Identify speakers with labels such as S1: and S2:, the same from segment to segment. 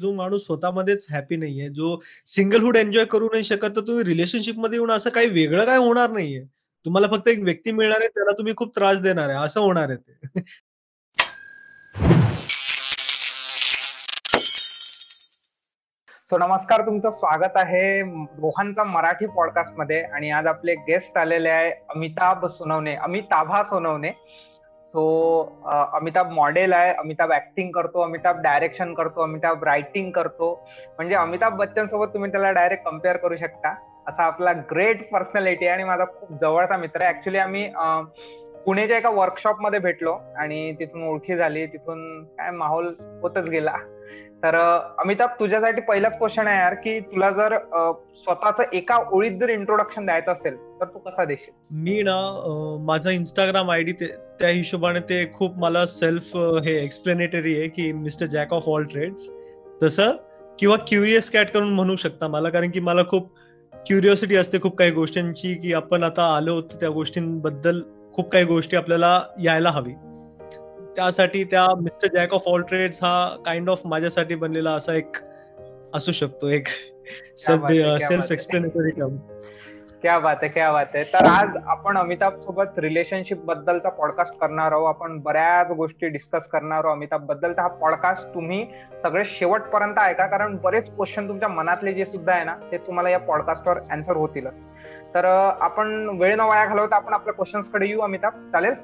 S1: जो माणूस स्वतःमध्येच हॅपी नाहीये, जो सिंगलहुड एन्जॉय करू नाही शकत, तर तुम्ही रिलेशनशिपमध्ये येऊन असं काही वेगळं काही होणार नाहीये. तुम्हाला फक्त एक व्यक्ती मिळणार आहे, त्याला तुम्ही खूप त्रास देणार आहे, असं होणार आहे ते.
S2: सो नमस्कार तुमचं स्वागत आहे रोहनचा मराठी पॉडकास्टमध्ये आणि आज आपले गेस्ट आलेले आहे अमिताभ सोनवणे अमिताभा सोनवणे सो अमिताभ मॉडेल आहे अमिताभ ऍक्टिंग करतो अमिताभ डायरेक्शन करतो अमिताभ रायटिंग करतो. म्हणजे अमिताभ बच्चन सोबत तुम्ही त्याला डायरेक्ट कंपेअर करू शकता. असा आपला ग्रेट पर्सनॅलिटी आहे आणि माझा खूप जवळचा मित्र आहे. ऍक्च्युली आम्ही पुण्याच्या एका वर्कशॉपमध्ये भेटलो आणि तिथून ओळखी झाली. तिथून काय माहोल होतच गेला. तर अमिताभ तुझ्यासाठी पहिलाच क्वेश्चन आहे यार की तुला जर स्वतःच एका ओळीत जर इंट्रोडक्शन द्यायचं असेल तर तू कसा देशील?
S1: मी ना माझा इंस्टाग्राम आयडी त्या हिशोबाने ते खूप मला सेल्फ हे एक्सप्लेनेटरी आहे की mister jack of all trades तसं किंवा क्युरियस कॅट करून म्हणू शकता मला कारण की मला खूप क्युरियोसिटी असते खूप काही गोष्टींची की आपण आता आलो होतो त्या गोष्टींबद्दल खूप काही गोष्टी आपल्याला यायला हवी. त्यासाठी त्या mister jack of all trades हा काइंड ऑफ माझ्यासाठी बनलेला असा एक असू शकतो एक सेल्फ एक्सप्लेनेटरी टर्म
S2: क्या बात आहे. क्या बात आहे तर आज आपण अमिताभ सोबत रिलेशनशिप बद्दलचा पॉडकास्ट करणार आहोत. आपण बऱ्याच गोष्टी डिस्कस करणार आहोत अमिताभबद्दल. तर हा पॉडकास्ट तुम्ही सगळे शेवटपर्यंत ऐका कारण बरेच क्वेश्चन तुमच्या मनातले जे सुद्धा आहे ना ते तुम्हाला या पॉडकास्टवर अँसर होतीलच. तर आपण वेळ न वाया घालवता आपण आपल्या क्वेश्चन्सकडे येऊ अमिताभ. चालेल?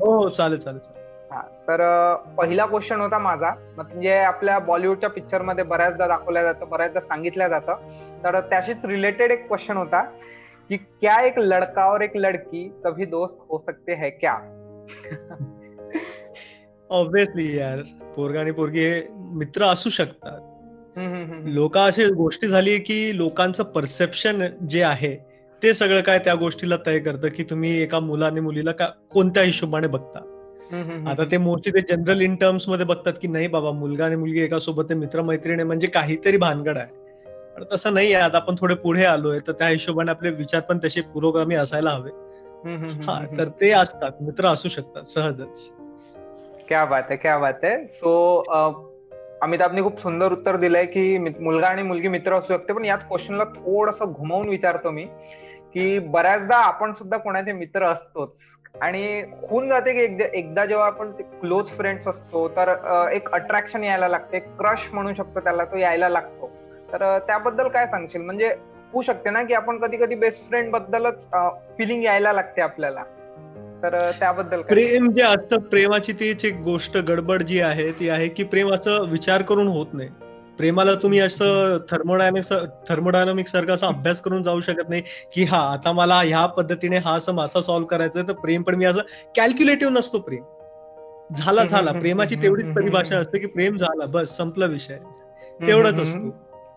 S1: हो चालेल चालेल चालेल.
S2: हा तर पहिला क्वेश्चन होता माझा. म्हणजे आपल्या बॉलिवूडच्या पिक्चरमध्ये बऱ्याचदा दाखवल्या जातं बऱ्याचदा सांगितलं जातं. तर त्याशीच रिलेटेड एक क्वेश्चन होता की क्या एक लड़का और एक लड़की कभी दोस्त हो सकते हैं क्या?
S1: ऑब्विसली यार. पोरगा आणि पोरगी हे मित्र असू शकतात. लोक अशी गोष्टी झाली की लोकांचं परसेप्शन जे आहे ते सगळं काय त्या गोष्टीला तय करतं की तुम्ही एका मुलाने मुलीला का कोणत्या हिशोबाने बघता? आता ते मोस्टली ते जनरल इन टर्म्समध्ये बघतात की नाही बाबा मुलगा आणि मुलगी एका सोबत मित्र मैत्रिणी म्हणजे काहीतरी भानगड आहे. पण तसं नाही आहे. आता आपण थोडे पुढे आलोय तर त्या हिशोबाने आपले विचार पण तसे पुरोगामी असायला हवे. हा तर ते असतात. मित्र असू शकतात सहजच.
S2: क्या बात आहे क्या बात आहे. सो अमिताभने खूप सुंदर उत्तर दिलंय की मुलगा आणि मुलगी मित्र असू शकते पण याच क्वेश्चनला थोडस घुमवून विचारतो मी. की बऱ्याचदा आपण सुद्धा कोणाचे मित्र असतोच. आणि होऊन जाते की एकदा जेव्हा आपण क्लोज फ्रेंड्स असतो तर एक अट्रॅक्शन यायला लागते क्रश म्हणू शकतो त्याला तो यायला लागतो. तर त्याबद्दल काय सांगशील? म्हणजे होऊ शकते ना की आपण कधी कधी बेस्ट फ्रेंड बद्दलच फिलिंग यायला लागते आपल्याला. तर त्याबद्दल
S1: प्रेम जे असतं प्रेमाची तीच एक गोष्ट गडबड जी आहे ती आहे की प्रेम असं विचार करून होत नाही. प्रेमाला तुम्ही असं थर्मोडायनमिक थर्मोडायनमिक सारखा असा अभ्यास करून जाऊ शकत नाही की हा आता मला ह्या पद्धतीने हा असं मासा सॉल्व्ह करायचा तर प्रेम पण मी असं कॅल्क्युलेटिव्ह नसतो प्रेम. झाला झाला. प्रेमाची तेवढीच परिभाषा असते की प्रेम झाला बस संपला विषय. तेवढंच असतो.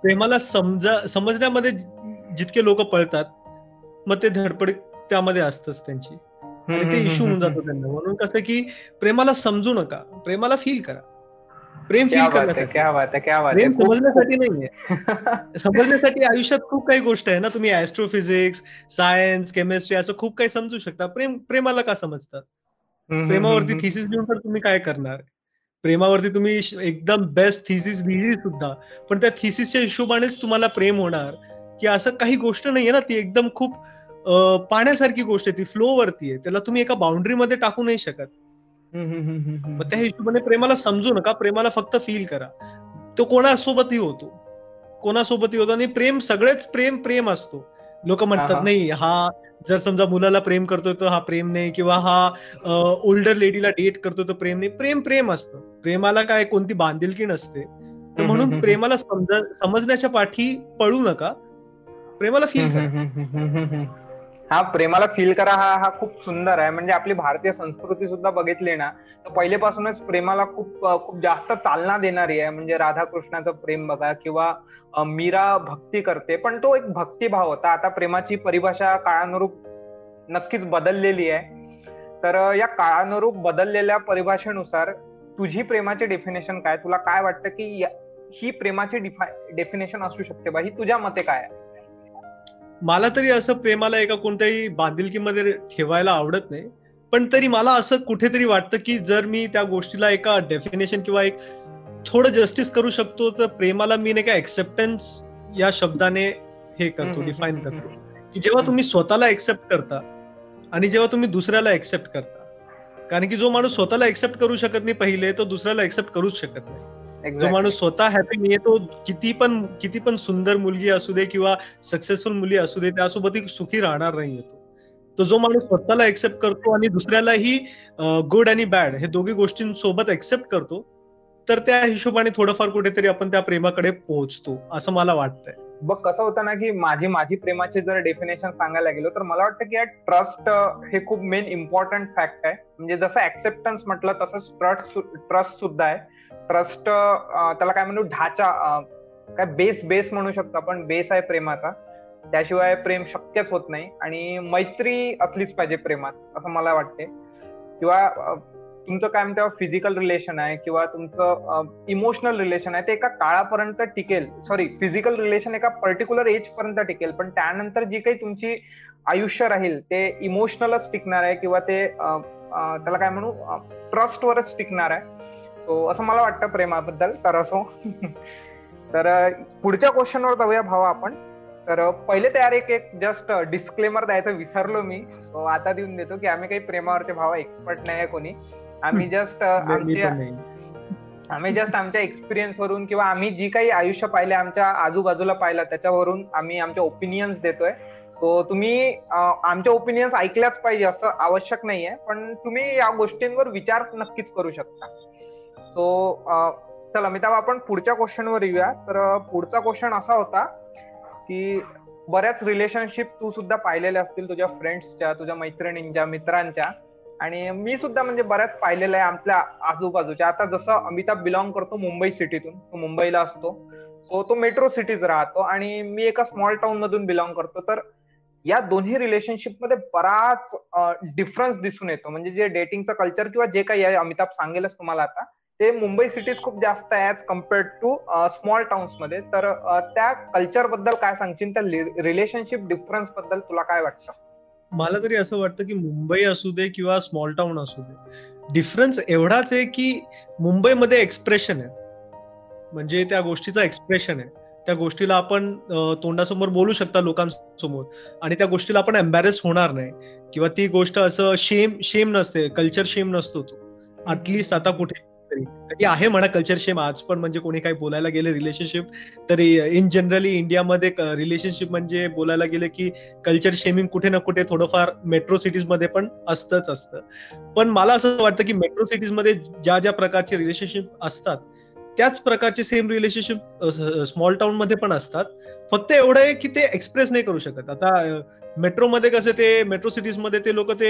S1: प्रेमाला समजा समजण्यामध्ये जितके लोक पळतात मग ते धडपड त्यामध्ये असतच त्यांची. आणि ते इश्यू होऊन जातो त्यांना. म्हणून कसं की प्रेमाला समजू नका. प्रेमाला फील करा. प्रेम फील करण्यासाठी. प्रेम समजण्यासाठी नाहीये. समजण्यासाठी आयुष्यात खूप काही गोष्ट आहे ना तुम्ही ऍस्ट्रोफिजिक्स सायन्स केमिस्ट्री असं खूप काही समजू शकता. प्रेम प्रेमाला का समजतात? प्रेमावरती थिसिस लिहून तर तुम्ही काय करणार? प्रेमावरती तुम्ही एकदम बेस्ट थिसिस लिहिली सुद्धा पण त्या थिसिसच्या हिशोबानेच तुम्हाला प्रेम होणार. की असं काही गोष्ट नाहीये ना ती एकदम खूप पाण्यासारखी गोष्ट आहे ती फ्लो वरती आहे. त्याला तुम्ही एका बाउंड्रीमध्ये टाकू नाही शकत. मग त्या हिशोबाने प्रेमाला समजू नका प्रेमाला फक्त फील करा. तो कोणासोबतही होतो. कोणासोबतही होतो आणि प्रेम सगळेच प्रेम प्रेम असतो. लोक म्हणतात नाही हा जर समजा मुलाला प्रेम करतोय तर हा प्रेम नाही किंवा हा ओल्डर लेडीला डेट करतोय तर प्रेम नाही. प्रेम प्रेम असतं. प्रेमाला काय कोणती बांधिलकी नसते. तर म्हणून प्रेमाला समजण्याच्या पाठी पळू नका. प्रेमाला फील करा.
S2: हा प्रेमाला फील करा हा हा खूप सुंदर आहे. म्हणजे आपली भारतीय संस्कृती सुद्धा बघितली ना तर पहिलेपासूनच प्रेमाला खूप खूप जास्त चालना देणारी आहे. म्हणजे राधा कृष्णाचं प्रेम बघा किंवा मीरा भक्ती करते पण तो एक भक्तिभाव होता. आता प्रेमाची परिभाषा काळानुरूप नक्कीच बदललेली आहे. तर या काळानुरूप बदललेल्या परिभाषेनुसार तुझी प्रेमाची डेफिनेशन काय? तुला काय वाटतं की ही प्रेमाची डेफिनेशन असू शकते बा? ही तुझ्या मते काय आहे?
S1: मला तरी असं प्रेमाला एका कोणत्याही बांधिलकीमध्ये ठेवायला आवडत नाही. पण तरी मला असं कुठेतरी वाटतं की जर मी त्या गोष्टीला एका डेफिनेशन किंवा एक थोडं जस्टिस करू शकतो तर प्रेमाला मी नाही का एक्सेप्टन्स या शब्दाने हे करतो डिफाईन करतो. की जेव्हा तुम्ही स्वतःला एक्सेप्ट करता आणि जेव्हा तुम्ही दुसऱ्याला एक्सेप्ट करता. कारण की जो माणूस स्वतःला एक्सेप्ट करू शकत नाही पहिले तो दुसऱ्याला एक्सेप्ट करूच शकत नाही. जो माणूस स्वतः हॅपी नाहीये तो किती पण किती पण सुंदर मुलगी असू दे किंवा सक्सेसफुल मुली असू दे त्यासोबत सुखी राहणार नाही तो. तो जो माणूस स्वतःला एक्सेप्ट करतो आणि दुसऱ्यालाही गुड आणि बॅड हे दोघी गोष्टींसोबत एक्सेप्ट करतो तर त्या हिशोबाने थोडंफार कुठेतरी आपण त्या प्रेमाकडे पोहोचतो असं मला वाटतंय.
S2: बघ कसं होतं ना की माझी माझी प्रेमाचे जर डेफिनेशन सांगायला गेलो तर मला वाटतं की या ट्रस्ट हे खूप मेन इम्पॉर्टंट फॅक्ट आहे. म्हणजे जसं ऍक्सेप्टन्स म्हटलं तसंच ट्रस्ट ट्रस्ट सुद्धा आहे. ट्रस्ट त्याला काय म्हणू ढाचा काय बेस बेस म्हणू शकतो आपण बेस आहे प्रेमाचा. त्याशिवाय प्रेम शक्यच होत नाही आणि मैत्री असलीच पाहिजे प्रेमात असं मला वाटते किंवा तुमचं काय म्हणते फिजिकल रिलेशन आहे किंवा तुमचं इमोशनल रिलेशन आहे ते एका काळापर्यंत टिकेल. सॉरी फिजिकल रिलेशन एका पर्टिक्युलर एज पर्यंत टिकेल पण त्यानंतर जी काही तुमची आयुष्य राहील ते इमोशनलच टिकणार आहे किंवा ते त्याला काय म्हणू ट्रस्टवरच टिकणार आहे. सो असं मला वाटतं प्रेमाबद्दल. तर असो. तर पुढच्या क्वेश्चनवर जाऊया भावा आपण. तर पहिले तयार एक एक जस्ट डिस्क्लेमर द्यायचं विसरलो मी. सो आता देऊन देतो की आम्ही काही प्रेमावरचे भाव एक्सपर्ट नाही कोणी. आम्ही जस्ट आमच्या आम्ही जस्ट आमच्या एक्सपिरियन्स वरून किंवा आम्ही जी काही आयुष्य पाहिले आमच्या आजूबाजूला पाहिलं त्याच्यावरून आम्ही आमचे ओपिनियन्स देतोय. सो तुम्ही आमच्या ओपिनियन्स ऐकल्याच पाहिजे असं आवश्यक नाहीये. पण तुम्ही या गोष्टींवर विचार नक्कीच करू शकता. सो चला अमिताभ आपण पुढच्या क्वेश्चनवर येऊया. तर पुढचा क्वेश्चन असा होता की बऱ्याच रिलेशनशिप तू सुद्धा पाहिलेल्या असतील तुझ्या फ्रेंड्सच्या तुझ्या मैत्रिणींच्या मित्रांच्या. आणि मी सुद्धा म्हणजे बऱ्याच पाहिलेलं आहे आमच्या आजूबाजूच्या. आता जसं अमिताभ बिलॉंग करतो मुंबई सिटीतून तो मुंबईला असतो. सो तो मेट्रो सिटीज राहतो आणि मी एका स्मॉल टाउन मधून बिलॉंग करतो. तर या दोन्ही रिलेशनशिपमध्ये बराच डिफरन्स दिसून येतो. म्हणजे जे डेटिंगचं कल्चर किंवा जे काही आहे अमिताभ सांगेलच तुम्हाला आता. ते मुंबई सिटीज खूप जास्त आहे कम्पेअर्ड टू स्मॉल टाउन्समध्ये. तर त्या कल्चरबद्दल काय सांगशील? त्या रिलेशनशिप डिफरन्सबद्दल तुला काय वाटतं?
S1: मला तरी असं वाटतं की मुंबई असू दे किंवा स्मॉल टाउन असू दे डिफरन्स एवढाच आहे की मुंबईमध्ये एक्सप्रेशन आहे. म्हणजे त्या गोष्टीचा एक्सप्रेशन आहे. त्या गोष्टीला आपण तोंडासमोर बोलू शकता लोकांसमोर आणि त्या गोष्टीला आपण एम्बॅरेस होणार नाही. किंवा ती गोष्ट असं शेम शेम नसते कल्चर शेम नसतो तो. अटलिस्ट आता कुठे तरी. तरी आहे म्हणा कल्चर शेम आज पण म्हणजे कोणी काही बोलायला गेले रिलेशनशिप तरी इन जनरली इंडियामध्ये रिलेशनशिप म्हणजे बोलायला गेले की कल्चर शेमिंग कुठे ना कुठे थोडंफार मेट्रो सिटीजमध्ये पण असतंच असतं. पण मला असं वाटतं की मेट्रो सिटीजमध्ये ज्या ज्या प्रकारचे रिलेशनशिप असतात त्याच प्रकारचे सेम रिलेशनशिप स्मॉल टाउनमध्ये पण असतात. फक्त एवढं आहे की ते एक्सप्रेस नाही करू शकत. आता मेट्रोमध्ये कसं ते मेट्रो सिटीजमध्ये ते लोक ते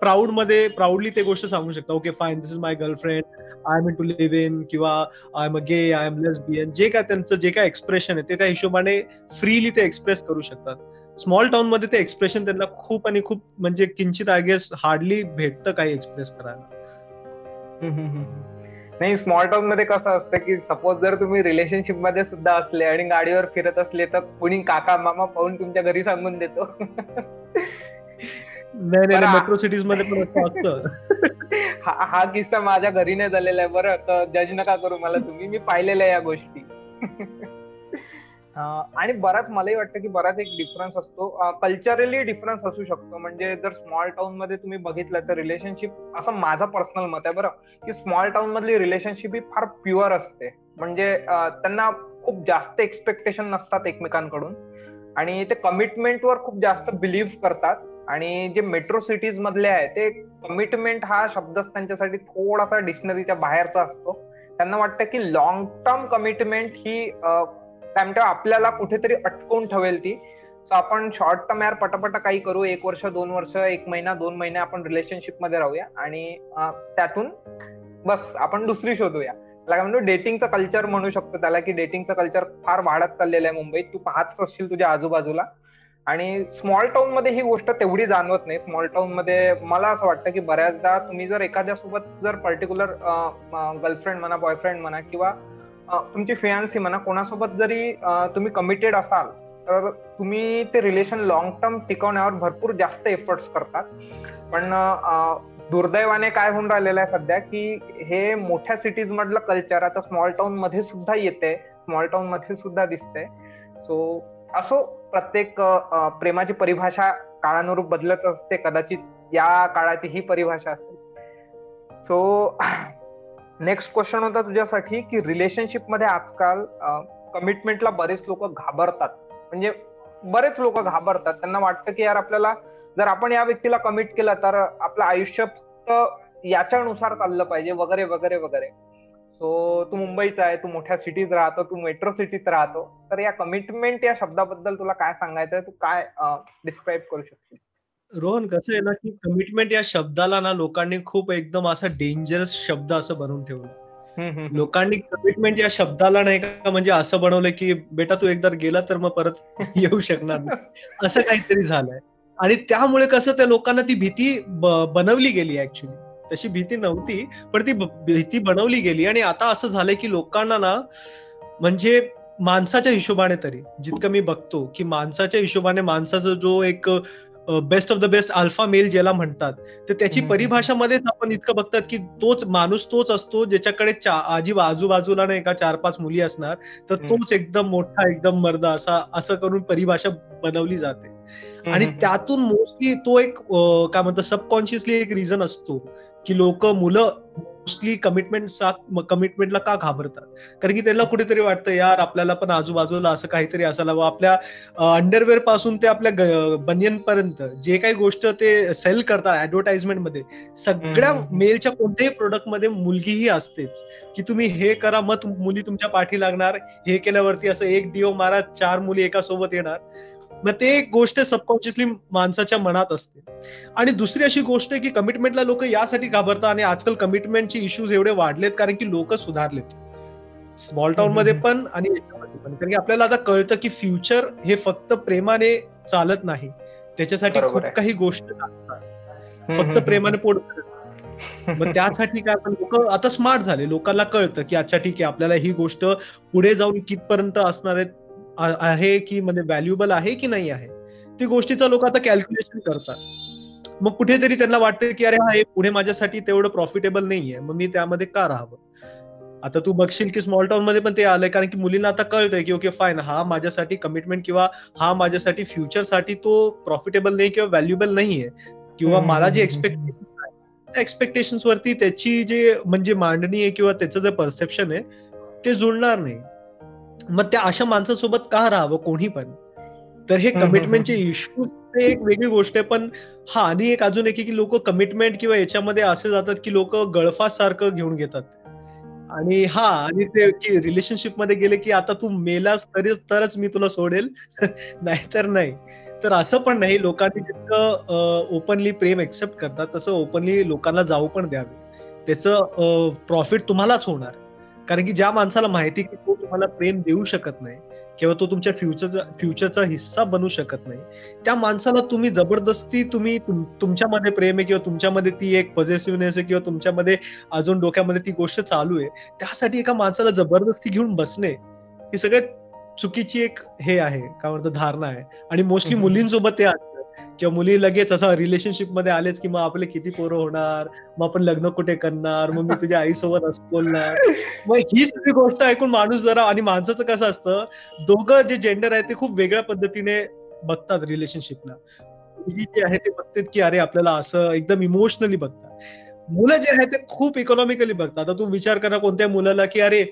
S1: प्राऊडमध्ये प्राऊडली ते गोष्ट सांगू शकतात. Okay fine this is my girlfriend I am into live in किंवा I am a gay I am les जे काय त्यांचं जे काय एक्सप्रेशन आहे ते त्या हिशोबाने फ्रीली ते एक्सप्रेस करू शकतात. स्मॉल टाउनमध्ये ते एक्सप्रेशन त्यांना खूप आणि खूप म्हणजे किंचित आय गेस हार्डली भेटतं काही एक्सप्रेस करायला.
S2: नाही स्मॉल टाउनमध्ये कसं असतं की सपोज जर तुम्ही रिलेशनशिपमध्ये सुद्धा असले आणि गाडीवर फिरत असले तर कोणी काका मामा पाहून तुमच्या घरी सांगून देतो.
S1: नाही नाही मेट्रो सिटीजमध्ये पण असतं.
S2: हा किस्सा माझ्या घरी नाही झालेला आहे. बरं तर जज नका करू मला तुम्ही. मी पाहिलेल्या या गोष्टी. आणि बराच मलाही वाटतं की बराच एक डिफरन्स असतो. कल्चरली डिफरन्स असू शकतो. म्हणजे जर स्मॉल टाउनमध्ये तुम्ही बघितलं तर रिलेशनशिप असं माझं पर्सनल मत आहे बरं. की स्मॉल टाउन मधली रिलेशनशिप ही फार प्युअर असते. म्हणजे त्यांना खूप जास्त एक्सपेक्टेशन नसतात एकमेकांकडून. आणि ते कमिटमेंटवर खूप जास्त बिलीव्ह करतात. आणि जे मेट्रो सिटीज मधले आहे ते कमिटमेंट हा शब्दच त्यांच्यासाठी थोडासा डिक्शनरीच्या बाहेरचा असतो. त्यांना वाटतं की लॉंग टर्म कमिटमेंट ही काय म्हणतो आपल्याला कुठेतरी अटकवून ठेवेल ती. सो आपण शॉर्ट टर्म यार पटापट काही करू. एक वर्ष दोन वर्ष एक महिना दोन महिने आपण रिलेशनशिपमध्ये राहूया. आणि त्यातून बस आपण दुसरी शोधूया. त्याला म्हणतो? डेटिंगचं कल्चर म्हणू शकतो त्याला की डेटिंगचं कल्चर फार वाढत चाललेलं आहे मुंबईत. तू पाहत असशील तुझ्या आजूबाजूला. आणि स्मॉल टाउनमध्ये ही गोष्ट तेवढी जाणवत नाही. स्मॉल टाउनमध्ये मला असं वाटतं की बऱ्याचदा तुम्ही जर एखाद्या सोबत जर पर्टिक्युलर गर्लफ्रेंड म्हणा बॉयफ्रेंड म्हणा किंवा तुमची फियांसी म्हणा कोणासोबत जरी तुम्ही कमिटेड असाल तर तुम्ही ते रिलेशन लॉंग टर्म टिकवण्यावर भरपूर जास्त एफर्ट्स करतात. पण दुर्दैवाने काय होऊन राहिलेलं आहे सध्या की हे मोठ्या सिटीज मधलं कल्चर आता स्मॉल टाउनमध्ये सुद्धा येते स्मॉल टाउनमध्ये सुद्धा दिसते सो असो प्रत्येक प्रेमाची परिभाषा काळानुरूप बदलत असते कदाचित या काळाची ही परिभाषा असेल सो नेक्स्ट क्वेश्चन होता तुझ्यासाठी की रिलेशनशिपमध्ये आजकाल कमिटमेंटला बरेच लोक घाबरतात. म्हणजे बरेच लोक घाबरतात. त्यांना वाटतं की यार आपल्याला जर आपण या व्यक्तीला कमिट केलं तर आपलं आयुष्य फक्त याच्यानुसार चाललं पाहिजे वगैरे वगैरे वगैरे. सो तू मुंबईचा आहे तू मोठ्या सिटीत राहतो तू मेट्रो सिटीत राहतो. तर या कमिटमेंट या शब्दाबद्दल तुला काय सांगायचं तू काय डिस्क्राईब करू शकशील?
S1: रोहन कसं आहे ना की कमिटमेंट या शब्दाला ना लोकांनी खूप एकदम असा डेंजरस शब्द असं बनवून ठेवलं. लोकांनी कमिटमेंट या शब्दाला नाही का म्हणजे असं बनवलं की बेटा तू एकदा गेला तर मग परत येऊ शकणार नाही. असं काहीतरी झालंय. आणि त्यामुळे कसं त्या लोकांना ती भीती बनवली गेली ऍक्च्युली तशी भीती नव्हती पण ती भीती बनवली गेली. आणि आता असं झालंय की लोकांना ना म्हणजे माणसाच्या हिशोबाने तरी जितकं मी बघतो की माणसाच्या हिशोबाने माणसाचा जो एक best of the best alpha male ज्याला म्हणतात तर त्याची परिभाषामध्येच आपण इतकं बघतात की तोच माणूस तोच असतो ज्याच्याकडे आजी आजूबाजूला नाही का चार पाच मुली असणार तर तोच एकदम मोठा एकदम मर्द असा असं करून परिभाषा बनवली जाते. आणि त्यातून मोस्टली तो एक काय म्हणतो सबकॉन्शियसली एक रिझन असतो की लोक मुलं मोस्टली कमिटमेंट कमिटमेंटला का घाबरतात? कारण की त्यांना कुठेतरी वाटतं यार आपल्याला पण आजूबाजूला असं काहीतरी असायला व आपल्या अंडरवेअरपासून ते आपल्या बनियन पर्यंत जे काही गोष्ट ते सेल करतात ऍडव्हर्टाइजमेंटमध्ये सगळ्या मेलच्या कोणत्याही प्रोडक्टमध्ये मुलगीही असतेच. की तुम्ही हे करा मग मुली तुमच्या पाठी लागणार. हे केल्यावरती असं एक डिओ मारा चार मुली एका सोबत येणार. मग ते एक गोष्ट सबकॉन्शियसली माणसाच्या मनात असते. आणि दुसरी अशी गोष्ट आहे की कमिटमेंटला लोक यासाठी घाबरतात आणि आजकाल कमिटमेंटचे इश्यूज एवढे वाढलेत कारण की लोक सुधारलेत. स्मॉल टाउनमध्ये पण आणि पण. कारण की आपल्याला आता कळतं की फ्युचर हे फक्त प्रेमाने चालत नाही. त्याच्यासाठी खूप काही गोष्ट फक्त प्रेमाने पोट मग त्यासाठी काय आपण लोक आता स्मार्ट झाले. लोकांना कळतं की अच्छा ठीक आहे आपल्याला ही गोष्ट पुढे जाऊन कितपर्यंत असणार आहेत आहे की म्हणजे व्हॅल्युएबल आहे की नाही आहे? ती गोष्टीचा लोक आता कॅल्क्युलेशन करतात. मग कुठेतरी त्यांना वाटतं की अरे हा हे पुढे माझ्यासाठी तेवढं प्रॉफिटेबल नाहीये. मग मी त्यामध्ये का राहावं? आता तू बघशील की स्मॉल टाउनमध्ये पण ते आलंय कारण की मुलींना आता कळतंय की ओके फाईन हा माझ्यासाठी कमिटमेंट किंवा हा माझ्यासाठी फ्युचरसाठी तो प्रॉफिटेबल नाही किंवा व्हॅल्युएबल नाहीये. किंवा मला जे एक्सपेक्टेशन त्या एक्सपेक्टेशन वरती त्याची जे म्हणजे मांडणी आहे किंवा त्याचं जे परसेप्शन आहे ते जुळणार नाही. मग त्या अशा माणसासोबत का राहावं? कोणी पण. तर हे कमिटमेंटचे इश्यू एक वेगळी गोष्ट आहे. पण हा आणि एक अजून एक की लोक कमिटमेंट किंवा याच्यामध्ये असे जातात की लोक गळफास सारखं घेऊन घेतात. आणि हा आणि ते की रिलेशनशिपमध्ये गेले की आता तू मेलास तरी तरच मी तुला सोडेल. नाहीतर नाही. तर असं पण नाही. लोकांनी जितकं ओपनली प्रेम एक्सेप्ट करतात तसं ओपनली लोकांना जाऊ पण द्यावे. त्याचं प्रॉफिट तुम्हालाच होणार. कारण की ज्या माणसाला माहिती की तो तुम्हाला प्रेम देऊ शकत नाही किंवा तो तुमच्या फ्युचरचा फ्युचरचा हिस्सा बनू शकत नाही त्या माणसाला तुम्ही जबरदस्ती तुम्ही तुमच्यामध्ये प्रेम आहे किंवा तुमच्यामध्ये ती एक पॉझिटिव्हनेस आहे किंवा तुमच्यामध्ये अजून डोक्यामध्ये ती गोष्ट चालू आहे त्यासाठी एका माणसाला जबरदस्ती घेऊन बसणे ही सगळ्यात चुकीची एक हे आहे काय म्हणतो धारणा आहे. आणि मोस्टली मुलींसोबत ते असतं. किंवा मुली लगेच असं रिलेशनशिपमध्ये आलेच की मग आपले किती पोरं होणार? मग आपण लग्न कुठे करणार? मग मी तुझ्या आईसोबत असं बोलणार? मग ही सगळी गोष्ट ऐकून माणूस जरा आणि माणसाचं कसं असतं दोघं जे जेंडर आहे ते खूप वेगळ्या पद्धतीने बघतात रिलेशनशिपला ही जी आहे ते बघतात की अरे आपल्याला असं एकदम इमोशनली बघतात. मुलं जे आहे ते खूप इकॉनॉमिकली बघतात. आता तू विचार करा कोणत्या मुलाला की अरे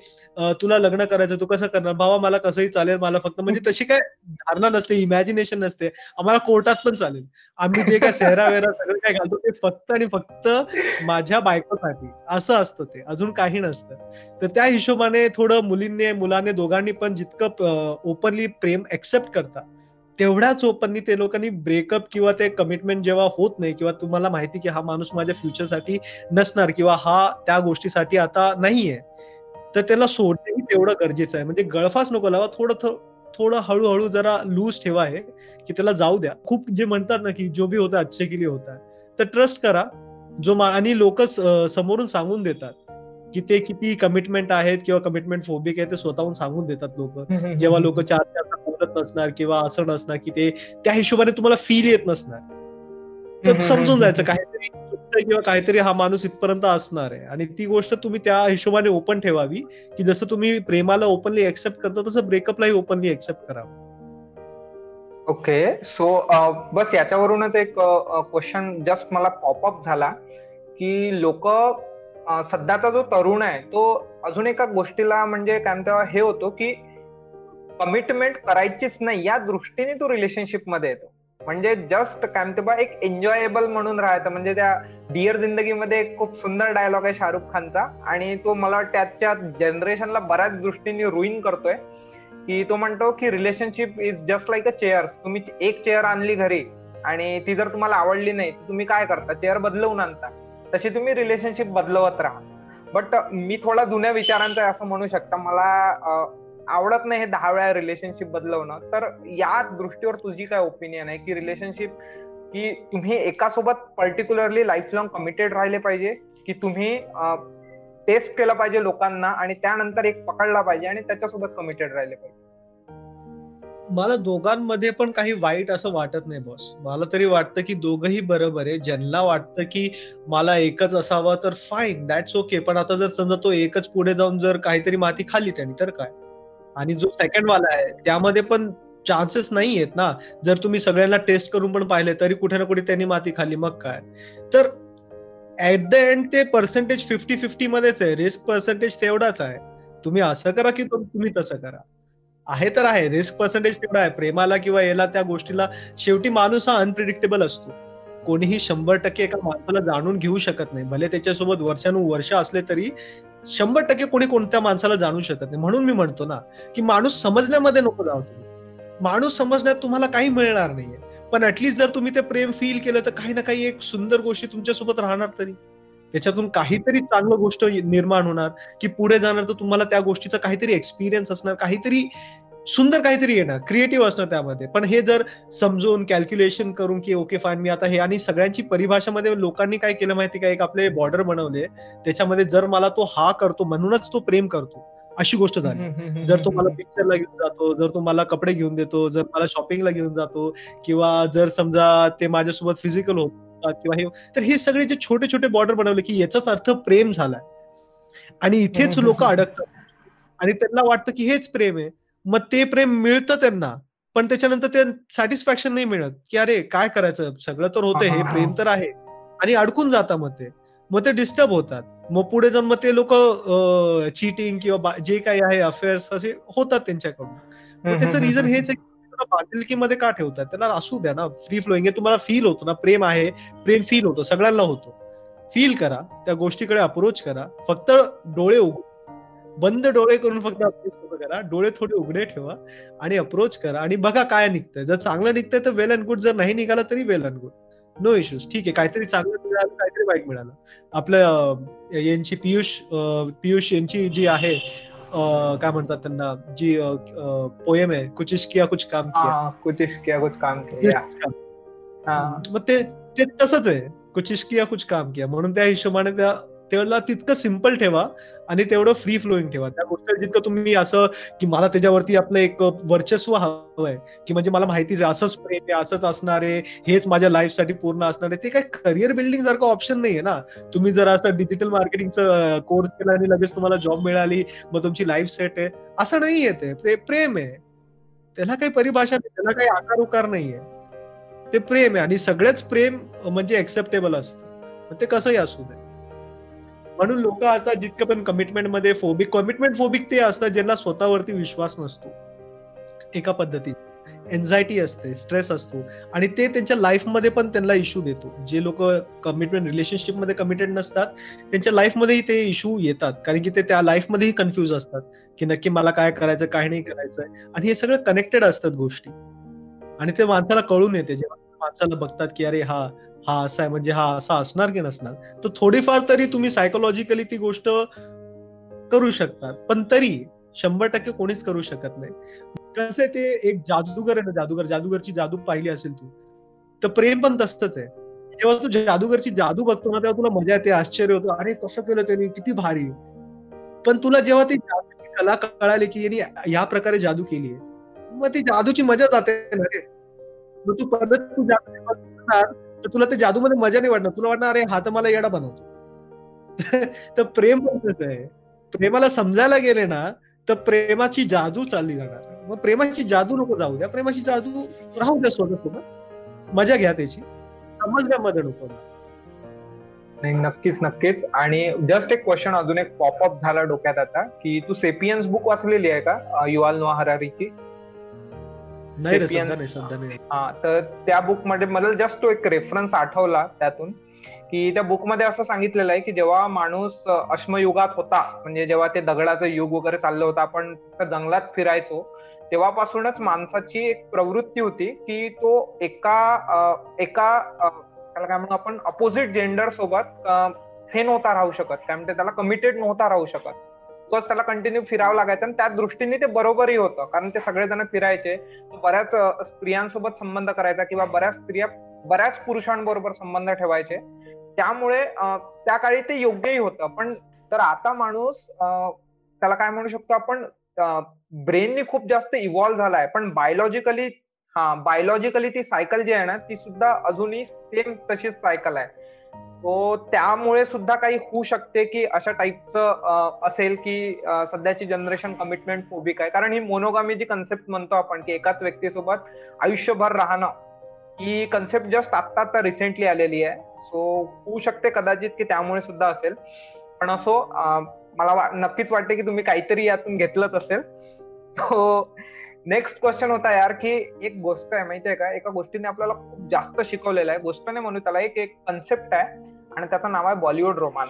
S1: तुला लग्न करायचं तू कसं करणार? बाबा मला कसंही चालेल मला फक्त म्हणजे तशी काय धारणा नसते इमॅजिनेशन नसते. आम्हाला कोर्टात पण चालेल. आम्ही जे काय सेहरा वेरा सगळं काय घालतो ते फक्त आणि फक्त माझ्या बायकोसाठी. असं असतं ते. अजून काही नसतं. तर त्या हिशोबाने थोडं मुलींनी मुलाने दोघांनी पण जितकं ओपनली प्रेम एक्सेप्ट करतात तेवढ्याच ओपननी ते लोकांनी ब्रेकअप किंवा ते कमिटमेंट जेव्हा होत नाही किंवा तुम्हाला माहिती की हा माणूस माझ्या फ्युचरसाठी नसणार किंवा हा त्या गोष्टीसाठी आता नाहीये तर त्याला सोडणंही तेवढं गरजेचं आहे. म्हणजे गळफास नको लावा थोडं थोडं हळूहळू जरा लूज ठेवा आहे की त्याला जाऊ द्या. खूप जे म्हणतात ना की जो भी होता अच्छे के लिए होता तर ट्रस्ट करा. जो आणि लोक समोरून सांगून देतात. की ते किती कमिटमेंट आहेत किंवा कमिटमेंट फोबिक आहे ते स्वतःहून सांगून देतात लोक. जेव्हा लोक चार चार बोलत नसणार किंवा असं नसणार की ते त्या हिशोबाने तुम्हाला फील येत नसणार. तर समजून जायचं काहीतरी किंवा काहीतरी हा माणूस इथपर्यंत असणार आहे. आणि ती गोष्ट तुम्ही त्या हिशोबाने ओपन ठेवावी की जसं तुम्ही प्रेमाला ओपनली एक्सेप्ट करता तसं ब्रेकअपलाही ओपनली एक्सेप्ट करावं.
S2: ओके सो बस याच्यावरूनच एक क्वेश्चन जस्ट मला पॉपअप झाला की लोक सध्याचा जो तरुण आहे तो अजून एका गोष्टीला म्हणजे काय म्हणता हे होतो की कमिटमेंट करायचीच नाही या दृष्टीने तो रिलेशनशिपमध्ये येतो. म्हणजे जस्ट काय म्हणते बा एक एन्जॉयबल म्हणून राहायचं म्हणजे त्या डिअर जिंदगीमध्ये एक खूप सुंदर डायलॉग आहे शाहरुख खानचा. आणि तो मला त्याच्या जनरेशनला बऱ्याच दृष्टीने रुईन करतोय. की तो म्हणतो की relationship is just like a chairs तुम्ही एक चेअर आणली घरी आणि ती जर तुम्हाला आवडली नाही तुम्ही काय करता? चेअर बदलवून आणता. तशी तुम्ही रिलेशनशिप बदलवत राहा. बट मी थोडा जुन्या विचारांचा असं म्हणू शकता. मला आवडत नाही हे दहा वेळा रिलेशनशिप बदलवणं. तर या दृष्टीवर तुझी काय ओपिनियन आहे? की रिलेशनशिप की तुम्ही एकासोबत पर्टिक्युलरली लाईफ लॉंग कमिटेड राहिले पाहिजे? की तुम्ही टेस्ट केलं पाहिजे लोकांना आणि त्यानंतर एक पकडला पाहिजे आणि त्याच्यासोबत कमिटेड राहिले पाहिजे?
S1: मला दोघांमध्ये पण काही वाईट असं वाटत नाही बॉस मला तरी वाटतं की दोघंही बरोबर आहे. ज्यांना वाटतं की मला एकच असावं तर फाईन दॅट्स ओके पण आता जर समजा तो एकच पुढे जाऊन जर काहीतरी माती खाली त्यांनी तर काय? आणि जो सेकंड वाला आहे त्यामध्ये पण चान्सेस नाही आहेत ना. जर तुम्ही सगळ्यांना टेस्ट करून पण पाहिले तरी कुठे ना कुठे त्यांनी माती खाली मग काय? तर ऍट द एंड ते पर्सेंटेज फिफ्टी फिफ्टी मध्येच आहे. रिस्क पर्सेंटेज तेवढाच आहे. तुम्ही असं करा की तुम्ही तसं करा. आहे तर आहे. रिस्क पर्सेंटेज तेवढा आहे. प्रेमाला किंवा याला त्या गोष्टीला शेवटी माणूस हा अनप्रिडिक्टेबल असतो. कोणीही शंभर टक्के एका माणसाला जाणून घेऊ शकत नाही. भले त्याच्यासोबत वर्षानुवर्ष असले तरी शंभर टक्के कोणी कोणत्या माणसाला जाणू शकत नाही. म्हणून मी म्हणतो ना की माणूस समजण्यामध्ये नको जाऊ तुम्ही. माणूस समजण्यात तुम्हाला काही मिळणार नाहीये. पण ऍटलीस्ट जर तुम्ही ते प्रेम फील केलं तर काही ना काही एक सुंदर गोष्टी तुमच्यासोबत राहणार तरी. त्याच्यातून काहीतरी चांगलं गोष्ट निर्माण होणार की पुढे जाणार तर तुम्हाला त्या गोष्टीचा काहीतरी एक्सपिरियन्स असणार काहीतरी सुंदर काहीतरी येणार क्रिएटिव्ह असणार त्यामध्ये. पण हे जर समजून कॅल्क्युलेशन करून की ओके फाईन मी आता हे आणि सगळ्यांची परिभाषामध्ये लोकांनी काय केलं माहिती का? एक आपले बॉर्डर बनवले. त्याच्यामध्ये जर मला तो हा करतो म्हणूनच तो प्रेम करतो अशी गोष्ट झाली. जर तो मला पिक्चरला घेऊन जातो जर तो मला कपडे घेऊन देतो जर मला शॉपिंगला घेऊन जातो किंवा जर समजा ते माझ्यासोबत फिजिकल होतात किंवा हे तर हे सगळे जे छोटे छोटे बॉर्डर बनवले की याचाच अर्थ प्रेम झालाय. आणि इथेच लोक अडकतात. आणि त्यांना वाटतं की हेच प्रेम आहे. मग ते प्रेम मिळतं त्यांना पण त्याच्यानंतर ते सॅटिस्फॅक्शन नाही मिळत. की अरे काय करायचं? सगळं तर होतं हे प्रेम तर आहे. आणि अडकून जाता मग ते. मग ते डिस्टर्ब होतात. मग पुढे जाऊन मग ते लोक चिटिंग किंवा जे काही आहे अफेअर्स असे होतात त्यांच्याकडून. मग त्याचं रिझन हेच आहे बांधिलकीमध्ये का ठेवतात त्याला असू द्या ना. फ्री फ्लोईंग हे तुम्हाला फील होतो ना. प्रेम आहे. प्रेम फील होतं. सगळ्यांना होतो. फील करा. त्या गोष्टीकडे अप्रोच करा. फक्त डोळे उघड बंद डोळे करून फक्त अप्रोच करा. डोळे थोडे उघडे ठेवा आणि अप्रोच करा. आणि बघा काय निघतंय. जर चांगलं निघतंय तर वेल अँड गुड जर नाही निघालं तरी well and good no issues ठीक आहे. काहीतरी चांगलं मिळालं काहीतरी वाईट मिळालं. आपलं यांची पियुष पियुष यांची जी आहे काय म्हणतात त्यांना जी पोएम आहे कुछ किया कुछ काम किया.
S2: कुछ किया कुछ काम किया.
S1: मग ते तसंच आहे. कुछ किया कुछ काम किया. म्हणून त्या हिशोबाने त्या त्याला तितकं सिंपल ठेवा आणि तेवढं फ्री फ्लोईंग ठेवा. त्या गोष्टी जितकं तुम्ही असं की मला त्याच्यावरती आपलं एक वर्चस्व हवंय की म्हणजे मला माहितीच आहे असंच प्रेम आहे असंच असणार आहे हेच माझ्या लाईफसाठी पूर्ण असणार आहे ते काय करिअर बिल्डिंग सारखं ऑप्शन नाहीये ना. तुम्ही जर असं डिजिटल मार्केटिंगचं कोर्स केला आणि लगेच तुम्हाला जॉब मिळाली मग तुमची लाईफ सेट आहे असं नाही येते ते प्रेम आहे. त्याला काही परिभाषा नाही त्याला काही आकार उकार नाहीये. ते प्रेम आहे आणि सगळेच प्रेम म्हणजे एक्सेप्टेबल असतं. ते कसंही असू दे. म्हणून लोक आता जितकं पण कमिटमेंटमध्ये फोबिक कमिटमेंट फोबिक ते असतात ज्यांना स्वतःवरती विश्वास नसतो. एका पद्धतीत. एन्झायटी असते स्ट्रेस असतो. आणि ते त्यांच्या लाईफमध्ये पण त्यांना इश्यू देतो. जे लोक कमिटमेंट रिलेशनशिपमध्ये कमिटेड नसतात त्यांच्या लाईफमध्येही ते इश्यू येतात. कारण की ते त्या लाईफमध्येही कन्फ्युज असतात. की नक्की मला काय करायचं काय नाही करायचंय. आणि हे सगळं कनेक्टेड असतात गोष्टी. आणि ते माणसाला कळून येते. जेव्हा माणसाला बघतात की अरे हा हा असा आहे म्हणजे हा असा असणार की नसणार? तर थोडीफार तरी तुम्ही सायकोलॉजिकली ती गोष्ट करू शकतात. पण तरी शंभर टक्के कोणीच करू शकत नाही. कसं ते एक जादूगर आहे ना जादूगर जादूगरची जादू पाहिली असेल तू तर प्रेम पण तसंच आहे. जेव्हा तू जादूगरची जादू बघतो ना तेव्हा तुला मजा येते आश्चर्य होतं अरे कसं केलं त्यांनी किती भारी. पण तुला जेव्हा ती जादूची कला कळाली की यांनी या प्रकारे जादू केली आहे मग ती जादूची मजा जाते ना रे. मग तू परत तू जादू तर तुला ते जादूमध्ये मजा नाही वाटणार. तुला वाटणार अरे हा तर मला येडा बनवतो. तर प्रेम कसं आहे. प्रेमाला समजायला गेले ना तर प्रेमाची जादू चालली जाणार. मग प्रेमाची जादू नको जाऊ द्या. प्रेमाची जादू राहू द्या स्वतःसोबत. मजा घ्या त्याची. समजण्यामध्ये नको
S2: नाही नक्कीच नक्कीच. आणि जस्ट एक क्वेश्चन अजून एक पॉपअप झाला डोक्यात आता की तू सेपियन्स बुक वाचलेली आहे का युवाल नोआ हरारीची?
S1: नाही
S2: हा तर त्या बुकमध्ये मला जस्ट तो एक रेफरन्स आठवला त्यातून की त्या बुकमध्ये असं सांगितलेलं आहे की जेव्हा माणूस अश्मयुगात होता म्हणजे जेव्हा ते दगडाचं युग वगैरे चाललं होतं आपण जंगलात फिरायचो तेव्हापासूनच माणसाची एक प्रवृत्ती होती की तो एका एका त्याला काय म्हणू आपण अपोजिट जेंडर सोबत हे नव्हता राहू शकत. काय म्हणते त्याला कमिटेड नव्हता राहू शकत. तोच त्याला कंटिन्यू फिरावं लागायचं आणि त्या दृष्टीने ते बरोबरही होतं. कारण ते सगळेजण फिरायचे. बऱ्याच स्त्रियांसोबत संबंध करायचा किंवा बऱ्याच स्त्रिया बऱ्याच पुरुषांबरोबर संबंध ठेवायचे. त्यामुळे त्या काळी ते योग्यही होतं. पण तर आता माणूस त्याला काय म्हणू शकतो आपण ब्रेननी खूप जास्त इव्हॉल्व्ह झालाय. पण बायोलॉजिकली हा बायोलॉजिकली ती सायकल जी आहे ना ती सुद्धा अजूनही सेम तशीच सायकल आहे. सो त्यामुळे सुद्धा काही होऊ शकते की अशा टाईपचं असेल की सध्याची जनरेशन कमिटमेंट फोबिक आहे. कारण ही मोनोगामी जी कन्सेप्ट म्हणतो आपण की एकाच व्यक्तीसोबत आयुष्यभर राहणं ही कन्सेप्ट जस्ट आत्ता आता रिसेंटली आलेली आहे. सो होऊ शकते कदाचित की त्यामुळे सुद्धा असेल. पण असो मला नक्कीच वाटते की तुम्ही काहीतरी यातून घेतलंच असेल. सो नेक्स्ट क्वेश्चन होता यार की एक गोष्ट आहे माहितीये का? एका गोष्टीने आपल्याला खूप जास्त शिकवलेलं आहे. गोष्ट नाही म्हणू त्याला एक एक कन्सेप्ट आहे आणि त्याचं नाव आहे बॉलिवूड रोमांस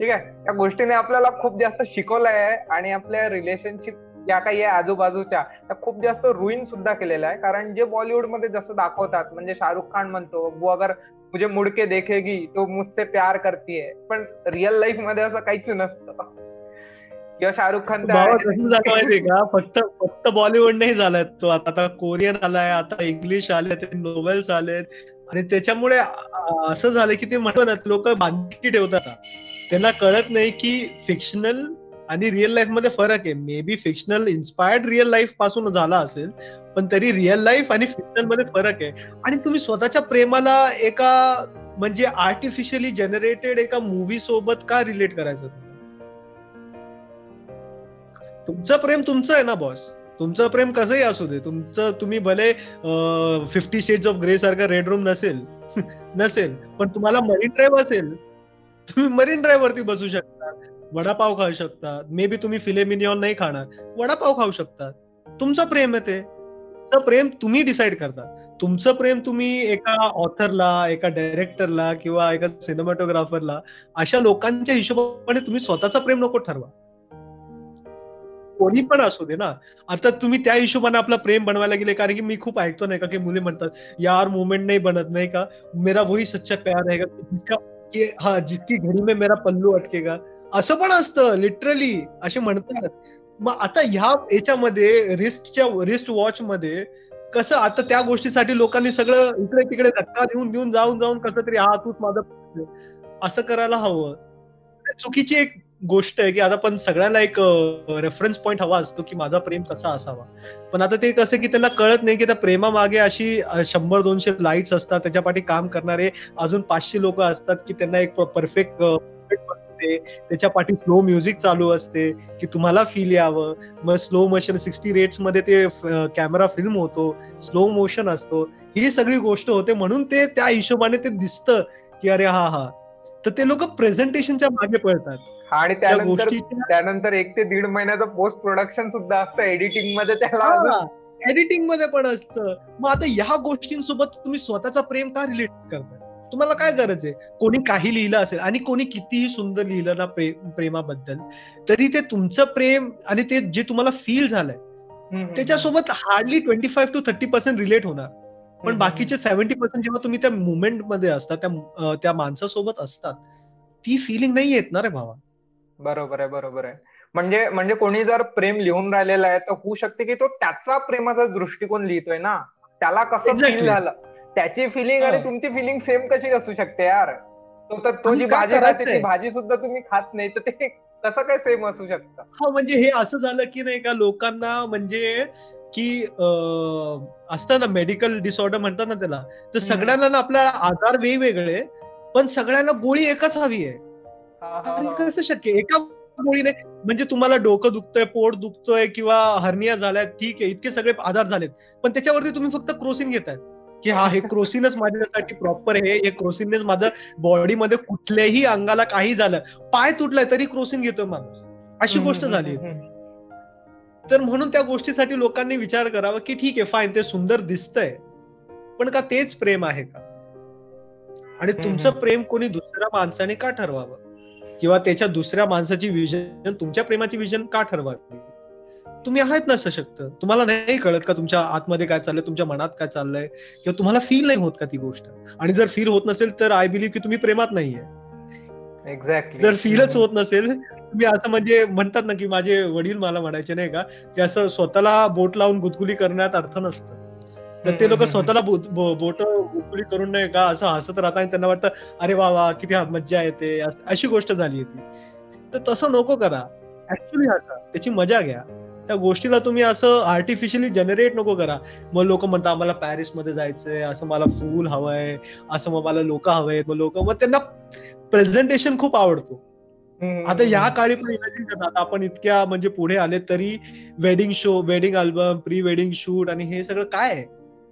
S2: ठीक आहे? या गोष्टीने आपल्याला खूप जास्त शिकवलं आहे आणि आपल्या रिलेशनशिप ज्या काही आहे आजूबाजूच्या त्या खूप जास्त रुईन सुद्धा केलेल्या आहे. कारण जे बॉलिवूडमध्ये जसं दाखवतात म्हणजे शाहरुख खान म्हणतो वो अगर मुझे मुडके देखेगी तो मुझसे प्यार करतीये पण रिअल लाईफमध्ये असं काहीच नसतं. किंवा शाहरुख खान
S1: माहितीये का? फक्त फक्त बॉलिवूड नाही झालाय तो आता आता कोरियन आलाय आता इंग्लिश आले ते नोवेल्स आलेत. आणि त्याच्यामुळे असं झालं की ते म्हणतात लोक बांधकी ठेवतात त्यांना कळत नाही की फिक्शनल आणि रिअल लाईफमध्ये फरक आहे. May be fictional inspired real लाईफपासून झाला असेल पण तरी रिअल लाईफ आणि फिक्शनलमध्ये फरक आहे. आणि तुम्ही स्वतःच्या प्रेमाला एका म्हणजे आर्टिफिशियली जनरेटेड एका मूवी सोबत का रिलेट करायचं? तुमचं प्रेम तुमचं आहे ना बॉस तुमचं प्रेम कसंही असू दे. तुमचं तुम्ही भले फिफ्टी शेड्स ऑफ ग्रे सारखा रेड रूम नसेल नसेल पण तुम्हाला मरीन ड्राईव्ह असेल तुम्ही मरीन ड्राईव्ह वरती बसू शकता. वडापाव खाऊ शकता. मे बी तुम्ही फिलेमिनियॉन नाही खाणार. वडापाव खाऊ शकता. तुमचं प्रेम आहे ते. तुमचं प्रेम तुम्ही डिसाईड करता. तुमचं प्रेम तुम्ही एका ऑथरला एका डायरेक्टरला किंवा एका सिनेमॅटोग्राफरला अशा लोकांच्या हिशोबाने तुम्ही स्वतःचा प्रेम नको ठरवा. कोणी पण असू दे ना. आता तुम्ही त्या हिशोबाने आपला प्रेम बनवायला गेले कारण की मी खूप ऐकतो नाही का की मुली म्हणतात यार मुवमेंट नाही बनत नाही का? मेरा वही सच्चा प्यार आहे का जिसका हा जितकी घडी में मेरा पल्लू अटकेगा. असं पण असतं लिटरली असे म्हणतात. मग आता ह्या याच्यामध्ये रिस्टच्या रिस्ट वॉच मध्ये कसं आता त्या गोष्टीसाठी लोकांनी सगळं इकडे तिकडे धक्का देऊन देऊन जाऊन जाऊन कसं तरी हा तूच माझं असं करायला हवं. चुकीची एक गोष्ट आहे की आता पण सगळ्यांना एक रेफरन्स पॉईंट हवा असतो की माझा प्रेम कसा असावा. पण आता ते कसं की त्यांना कळत नाही की त्या प्रेमामागे अशी शंभर दोनशे लाईट्स असतात त्याच्या पाठी काम करणारे अजून पाचशे लोक असतात की त्यांना एक परफेक्ट त्याच्या पाठी स्लो म्युझिक चालू असते की तुम्हाला फील यावं. मग स्लो मोशन सिक्स्टी रेट्समध्ये ते कॅमेरा फिल्म होतो स्लो मोशन असतो. ही सगळी गोष्ट होते म्हणून ते त्या हिशोबाने ते दिसतं की अरे हा हा. तर ते लोक प्रेझेंटेशनच्या मागे पळतात.
S2: आणि त्यानंतर त्यानंतर एक ते दीड महिन्याचं पोस्ट प्रोडक्शन सुद्धा असतं एडिटिंगमध्ये त्याला
S1: एडिटिंगमध्ये पण असतं. मग आता ह्या गोष्टींसोबत तुम्ही स्वतःचा प्रेम का रिलेट करताय तुम्हाला काय गरज आहे? कोणी काही लिहिलं असेल आणि कोणी कितीही सुंदर लिहिलं ना प्रेमाबद्दल तरी ते तुमचं प्रेम आणि ते जे तुम्हाला फील झालंय त्याच्यासोबत hardly twenty five to thirty percent relate होणार. पण बाकीचे सेव्हन्टी पर्सेंट जेव्हा तुम्ही त्या मुवमेंटमध्ये असतात त्या त्या माणसासोबत असतात ती फिलिंग नाही येत ना रे भावा.
S2: बरोबर आहे बरोबर आहे. म्हणजे म्हणजे कोणी जर प्रेम लिहून राहिलेला आहे तर होऊ शकते की तो त्याचा प्रेमाचा दृष्टिकोन लिहितोय ना. त्याला कसं फील झालं? त्याची फिलिंग आणि तुमची फिलिंग सेम कशी असू शकते यार? तो तर तो जी भाजी खाते ती भाजी सुद्धा तुम्ही खात नाही तर ते कसं काय सेम असू शकतं?
S1: हा म्हणजे हे असं झालं की नाही का लोकांना म्हणजे की असतं ना मेडिकल डिसऑर्डर म्हणतात ना त्याला तर सगळ्यांना ना आपल्या आजार वेगवेगळे पण सगळ्यांना गोळी एकच हवी आहे. कसं शक्य एका गोळीने म्हणजे तुम्हाला डोकं दुखतंय पोट दुखतोय किंवा हर्निया झालाय ठीक आहे इतके सगळे आधार झालेत. पण त्याच्यावरती तुम्ही फक्त क्रोसिन घेताय. की हा हे क्रोसिनच माझ्यासाठी प्रॉपर आहे हे क्रोसिननेच माझं बॉडीमध्ये कुठल्याही अंगाला काही झालं पाय तुटलाय तरी क्रोसिन घेतोय माणूस. अशी गोष्ट झाली. तर म्हणून त्या गोष्टीसाठी लोकांनी विचार करावा की ठीक आहे फाईन ते सुंदर दिसतंय. पण का तेच प्रेम आहे का? आणि तुमचं प्रेम कोणी दुसऱ्या माणसाने का ठरवावं? किंवा त्याच्या दुसऱ्या माणसाची विजन तुमच्या प्रेमाची विजन का ठरवावी? तुम्ही आहात ना सशक्त? तुम्हाला नाही कळत का तुमच्या आतमध्ये काय चाललंय तुमच्या मनात काय चाललंय? किंवा तुम्हाला फील नाही होत का ती गोष्ट? आणि जर फील होत नसेल तर आय बिलीव्ह की तुम्ही प्रेमात नाहीये.
S2: एक्झॅक्टली
S1: जर फीलच होत नसेल तुम्ही असं म्हणजे म्हणतात ना की माझे वडील मला म्हणायचे नाही का की असं स्वतःला बोट लावून गुदगुली करण्यात अर्थ नसतं. तर ते लोक स्वतःला बोट गुदगुली करून नाही का असं हसत राहतात आणि त्यांना वाटतं अरे वा वा किती मज्जा येते अशी गोष्ट झाली ती. तर तसं नको करा. ऍक्च्युली हसा त्याची मजा घ्या. त्या गोष्टीला तुम्ही असं आर्टिफिशियली जनरेट नको करा. मग लोक म्हणतात आम्हाला पॅरिसमध्ये जायचंय असं मला फूल हवंय असं मग मला लोक हवंय मग लोक मग त्यांना प्रेझेंटेशन खूप आवडतो. आता या काळी पण इमॅजिन करतात आपण इतक्या म्हणजे पुढे आले तरी wedding show wedding album pre wedding shoot आणि हे सगळं काय आहे?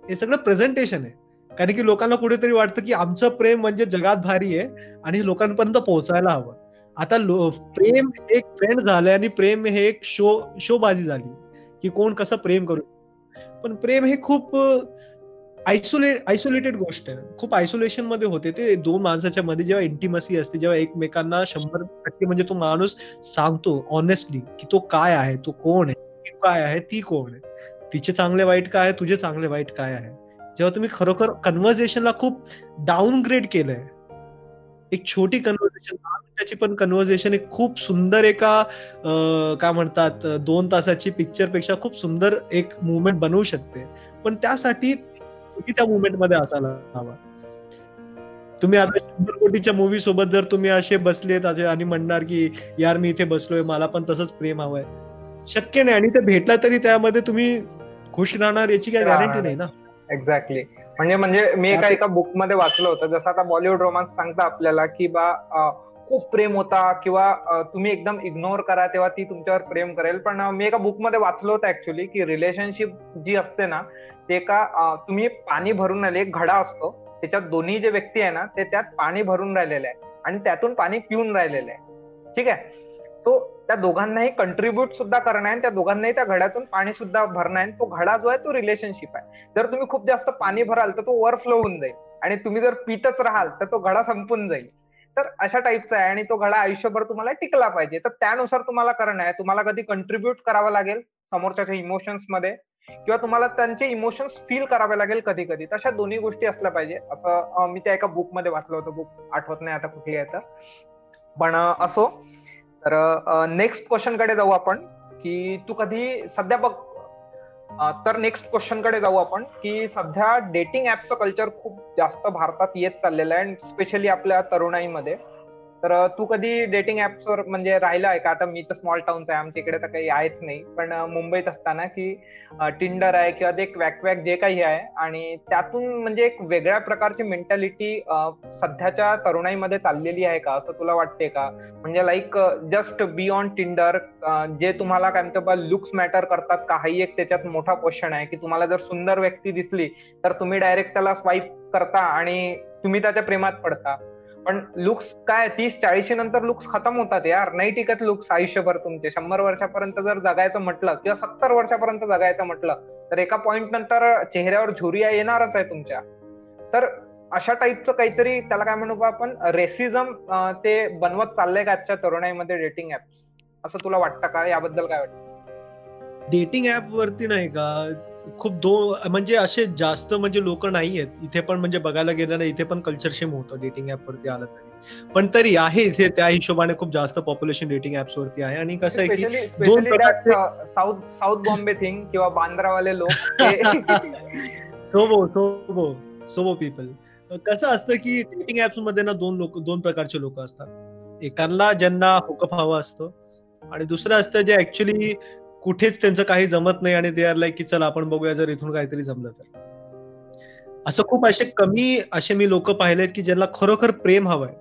S1: हे सगळं प्रेझेंटेशन आहे. कारण की लोकांना कुठेतरी वाटतं की आमचं प्रेम म्हणजे जगात भारी आहे आणि लोकांपर्यंत पोहोचायला हवं. आता प्रेम एक ट्रेंड झालंय आणि प्रेम हे एक शो शोबाजी झाली की कोण कसं प्रेम करू पण प्रेम हे खूप आयसोलेट आयसोलेटेड गोष्ट आहे. खूप आयसोलेशनमध्ये होते ते दोन माणसाच्या मध्ये. जेव्हा इंटिमसी असते जेव्हा एकमेकांना शंभर टक्के म्हणजे तो माणूस सांगतो ऑनेस्टली की तो काय आहे तो कोण आहे काय आहे ती कोण आहे. तिचे चांगले वाईट काय आहे तुझे चांगले वाईट काय आहे? जेव्हा तुम्ही खरोखर कन्व्हर्सेशनला खूप डाऊनग्रेड केलंय एक छोटी कन्व्हर्सेशन दहा मिनिटाची पण कन्व्हर्सेशन एक खूप सुंदर एका काय म्हणतात दोन तासाची पिक्चरपेक्षा खूप सुंदर एक मुवमेंट बनवू शकते. पण त्यासाठी तुम्ही त्या मुवमेंटमध्ये असायला हवा. तुम्ही आता शंभर कोटीच्या मूवी सोबत जर तुम्ही असे बसलेत आणि म्हणणार की यार मी इथे बसलोय मला पण तसंच प्रेम हवंय. शक्य नाही. आणि ते भेटला तरी त्यामध्ये तुम्ही खुश राहणार याची काही गॅरंटी नाही ना.
S2: एक्झॅक्टली म्हणजे म्हणजे मी एका एका बुकमध्ये वाचलं होतं. जसं आता बॉलिवूड रोमांस सांगता आपल्याला की बा खूप प्रेम होता किंवा तुम्ही एकदम इग्नोर करा तेव्हा ती तुमच्यावर प्रेम करेल. पण मी एका बुकमध्ये वाचलं होतं ऍक्च्युली की रिलेशनशिप जी असते ना ते का तुम्ही पाणी भरून राहिले. एक घडा असतो. त्याच्यात दोन्ही जे व्यक्ती आहे ना ते त्यात पाणी भरून राहिलेले आहे. आणि त्यातून पाणी पिऊन राहिलेलं आहे. ठीक आहे? सो त्या दोघांनाही कंट्रीब्युट सुद्धा करणं आहे त्या दोघांनाही त्या घड्यातून पाणी सुद्धा भरणं आहे. तो घडा जो आहे तो रिलेशनशिप आहे. जर तुम्ही खूप जास्त पाणी भराल तर तो ओव्हरफ्लो होऊन जाईल. आणि तुम्ही जर पितच राहाल तर तो घडा संपून जाईल. तर अशा टाईपचा आहे आणि तो घडा आयुष्यभर तुम्हाला टिकला पाहिजे. तर त्यानुसार तुम्हाला करणं आहे. तुम्हाला कधी कंट्रीब्युट करावं लागेल समोरच्या इमोशन्समध्ये किंवा तुम्हाला त्यांचे इमोशन्स फील करावे लागेल कधी कधी तशा दोन्ही गोष्टी असल्या पाहिजे. असं मी त्या एका बुकमध्ये वाचलं होतं. बुक आठवत नाही आता कुठली आहे तर. पण असो तर नेक्स्ट क्वेश्चनकडे जाऊ आपण की तू कधी सध्या बघ तर नेक्स्ट क्वेश्चनकडे जाऊ आपण की सध्या डेटिंग ऍपचं कल्चर खूप जास्त भारतात येत चाललेलं आहे स्पेशली आपल्या तरुणाईमध्ये. तर तू कधी डेटिंग ऍप्सवर म्हणजे राहिला आहे का? आता मी तर स्मॉल टाउन आहे आमच्या इकडे तर काही आहेच नाही. पण मुंबईत असताना की टिंडर आहे किंवा ते क्वॅक जे काही आहे आणि त्यातून म्हणजे एक वेगळ्या प्रकारची मेंटॅलिटी सध्याच्या तरुणाईमध्ये चाललेली आहे का? असं तुला वाटते का? म्हणजे लाईक जस्ट बियॉन्ड टिंडर जे तुम्हाला काय म्हणतो लुक्स मॅटर करतात का हाही एक त्याच्यात मोठा क्वेश्चन आहे की तुम्हाला जर सुंदर व्यक्ती दिसली तर तुम्ही डायरेक्ट त्याला स्वाईप करता आणि तुम्ही त्याच्या प्रेमात पडता. पण लुक्स काय तीस चाळीशी नंतर लुक्स खतम होतात यार. नाही टिकत लुक्स आयुष्यभर तुमचे. शंभर वर्षापर्यंत जर जगायचं म्हटलं किंवा सत्तर वर्षापर्यंत जगायचं म्हटलं तर एका पॉइंट नंतर चेहऱ्यावर झुरिया येणारच आहे तुमच्या. तर अशा टाईपचं काहीतरी त्याला काय म्हणू आपण रेसिझम ते बनवत चाललंय का आजच्या तरुणाईमध्ये डेटिंग ऍप्स असं तुला वाटतं का? याबद्दल काय वाटतं?
S1: डेटिंग ऍप वरती नाही का? खूप दो म्हणजे असे जास्त म्हणजे लोक नाही आहेत इथे पण म्हणजे बघायला गेलं ना इथे पण कल्चर शेम होतं डेटिंग ऍप वरती आलं तरी. पण तरी आहे इथे त्या हिशोबाने खूप जास्त पॉप्युलेशन डेटिंग ऍप्स वरती आहे. आणि कसं आहे की
S2: दोन साऊथ साऊथ बॉम्बे थिंग किंवा बांद्रावाले लोक.
S1: सोबो सोबो सोबो पीपल कसं असतं की डेटिंग ऍप्समध्ये ना दोन लोक दोन प्रकारचे लोक असतात. एकांना ज्यांना हुकअप हवा असतो आणि दुसरं असतं जे ऍक्च्युली कुठेच त्यांचं काही जमत नाही आणि ते आर लाईक की चल आपण बघूया जर इथून काहीतरी जमलं तर. असं खूप असे कमी असे मी लोक पाहिलेत की ज्यांना खरोखर प्रेम हवंय.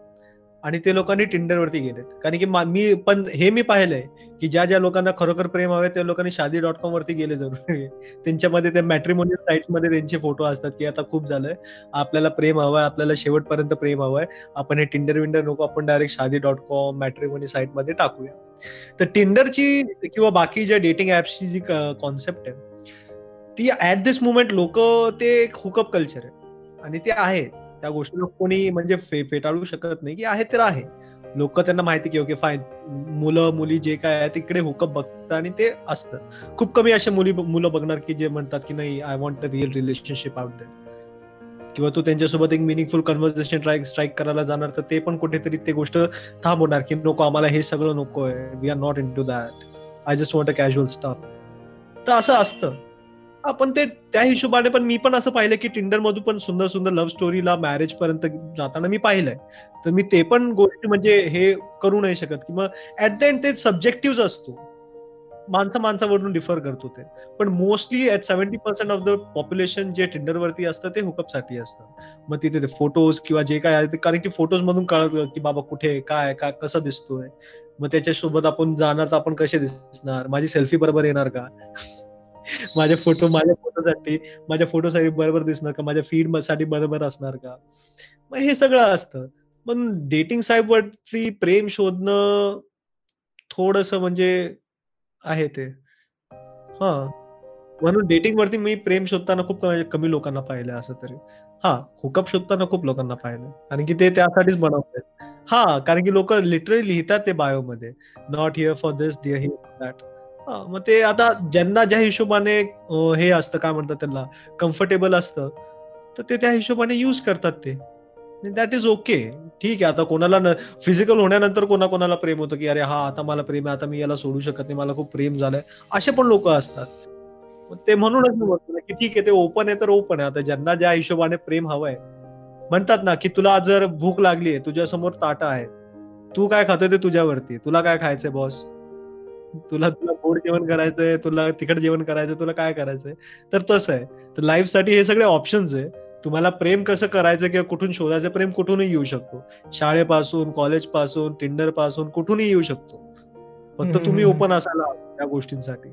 S1: आणि ते लोकांनी टिंडरवरती गेलेत. कारण की मी पण हे मी पाहिलंय की ज्या ज्या लोकांना खरोखर प्रेम हवे त्या लोकांनी शादी डॉट कॉम वरती गेले जरूर. त्यांच्यामध्ये त्या मॅट्रिमोनियल साईट्समध्ये त्यांचे फोटो असतात की आता खूप झालंय. आपल्याला प्रेम हवंय आपल्याला शेवटपर्यंत प्रेम हवंय. आपण हे टिंडर विंडर नको आपण direct Shaadi dot com matrimony साईटमध्ये टाकूया. तर टिंडरची किंवा बाकी ज्या डेटिंग ऍप्सची जी कॉन्सेप्ट आहे ती ऍट दिस मुमेंट लोक ते हुकअप कल्चर आहे. आणि ते आहे. त्या गोष्टीला कोणी म्हणजे फेटाळू शकत नाही की आहे तर आहे. लोक त्यांना माहिती की ओके फाईन मुलं मुली जे काय आहे तिकडे हुकअप बघतात आणि ते असतं. खूप कमी असे मुली मुलं बघणार की जे म्हणतात की नाही I want a real relationship out that किंवा तू त्यांच्यासोबत एक मिनिंगफुल कन्व्हर्सेशन ट्राय स्ट्राईक करायला जाणार तर ते पण कुठेतरी ते गोष्ट थांबवणार की नको आम्हाला हे सगळं नको आहे we are not into that I just want a casual stuff तर असं असतं. आपण ते त्या हिशोबाने पण मी पण असं पाहिलं की टिंडर मधून पण सुंदर सुंदर लव्ह स्टोरीला मॅरेज पर्यंत जाताना मी पाहिलंय. तर मी ते पण गोष्टी म्हणजे हे करू नाही शकत. किंवा ऍट द एंड ते सब्जेक्टिव्ह असतो. माणसा माणसावरून डिफर करतो ते. पण mostly at seventy percent of the population जे टिंडरवरती असतं ते हुकअपसाठी असतं. मग तिथे ते फोटोज किंवा जे काय आहे कारण की फोटोज मधून कळत की बाबा कुठे काय काय कसं दिसतोय. मग त्याच्यासोबत आपण जाणार तर आपण कसे दिसणार? माझी सेल्फी बरोबर येणार का? माझे फोटो माझ्या फोटोसाठी माझ्या फोटोसाठी बरोबर दिसणार का? माझ्या फीडसाठी बरोबर असणार का? मग हे सगळं असतं. पण डेटिंग साईट वरती प्रेम शोधणं थोडस म्हणजे आहे ते. हा. म्हणून डेटिंग वरती मी प्रेम शोधताना खूप कमी लोकांना पाहिलं असं तरी. हा हुकअप शोधताना खूप लोकांना पाहिलं कारण की ते त्यासाठीच बनवतात. हा कारण की लोक लिटरली लिहितात ते बायो मध्ये. Not here for this dear here that मग ते आता ज्यांना ज्या हिशोबाने हे असतं काय म्हणतात त्यांना कम्फर्टेबल असतं तर ते त्या हिशोबाने युज करतात ते. दॅट इज ओके ठीक आहे आता कोणाला फिजिकल होण्यानंतर कोणा कोणाला प्रेम होतं की अरे हा आता मला प्रेम आहे आता मी याला सोडू शकत नाही मला खूप प्रेम झालंय. असे पण लोक असतात. ते म्हणूनच मी म्हणतो की ठीक आहे ते ओपन आहे तर ओपन आहे. आता ज्यांना ज्या हिशोबाने प्रेम हवंय म्हणतात ना की तुला जर भूक लागली आहे तुझ्या समोर ताटा आहे तू काय खातोय ते तुझ्यावरती तुला काय खायचंय बॉस तुला तुला गोड जेवण करायचंय तुला तिखट जेवण करायचंय तुला काय करायचंय? तर तसं आहे. तर लाईफसाठी हे सगळे ऑप्शन्स आहे. तुम्हाला प्रेम कसं करायचं किंवा कुठून शोधायचं प्रेम कुठूनही येऊ शकतो. शाळेपासून कॉलेजपासून टिंडरपासून कुठूनही येऊ शकतो. फक्त तुम्ही ओपन असायला त्या गोष्टींसाठी.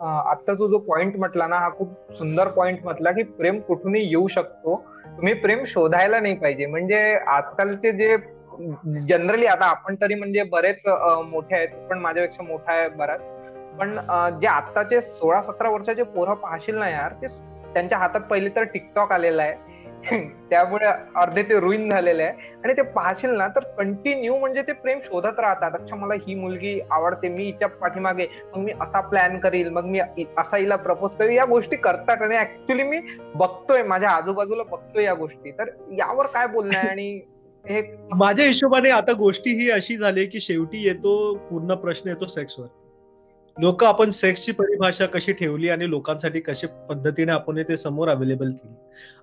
S2: आता तू जो पॉइंट म्हटला ना हा खूप सुंदर पॉइंट म्हटला की प्रेम कुठूनही येऊ शकतो. तुम्ही प्रेम शोधायला नाही पाहिजे. म्हणजे आजकालचे जे जनरली आता आपण तरी म्हणजे बरेच मोठे आहेत पण माझ्यापेक्षा मोठा आहे बराच. पण जे आत्ताचे सोळा सतरा वर्षाचे पोरं पाहशील ना यार ते त्यांच्या हातात पहिले तर टिकटॉक आलेला आहे. त्यामुळे अर्धे ते रुईन झालेले आहे. आणि ते पाहशील ना तर कंटिन्यू म्हणजे ते प्रेम शोधत राहतात. अच्छा मला ही मुलगी आवडते मी हिच्या पाठीमागे मग मी असा प्लॅन करील मग मी असा हिला प्रपोज करेल. या गोष्टी करतात आणि ऍक्च्युली मी बघतोय माझ्या आजूबाजूला बघतोय या गोष्टी. तर यावर काय बोलणं आहे? आणि
S1: हे माझ्या हिशोबाने आता गोष्टी ही अशी झाली की शेवटी येतो पूर्ण प्रश्न येतो सेक्सवर लोक आपण सेक्सची परिभाषा कशी ठेवली आणि लोकांसाठी कशी पद्धतीने आपण ते समोर अवेलेबल केली?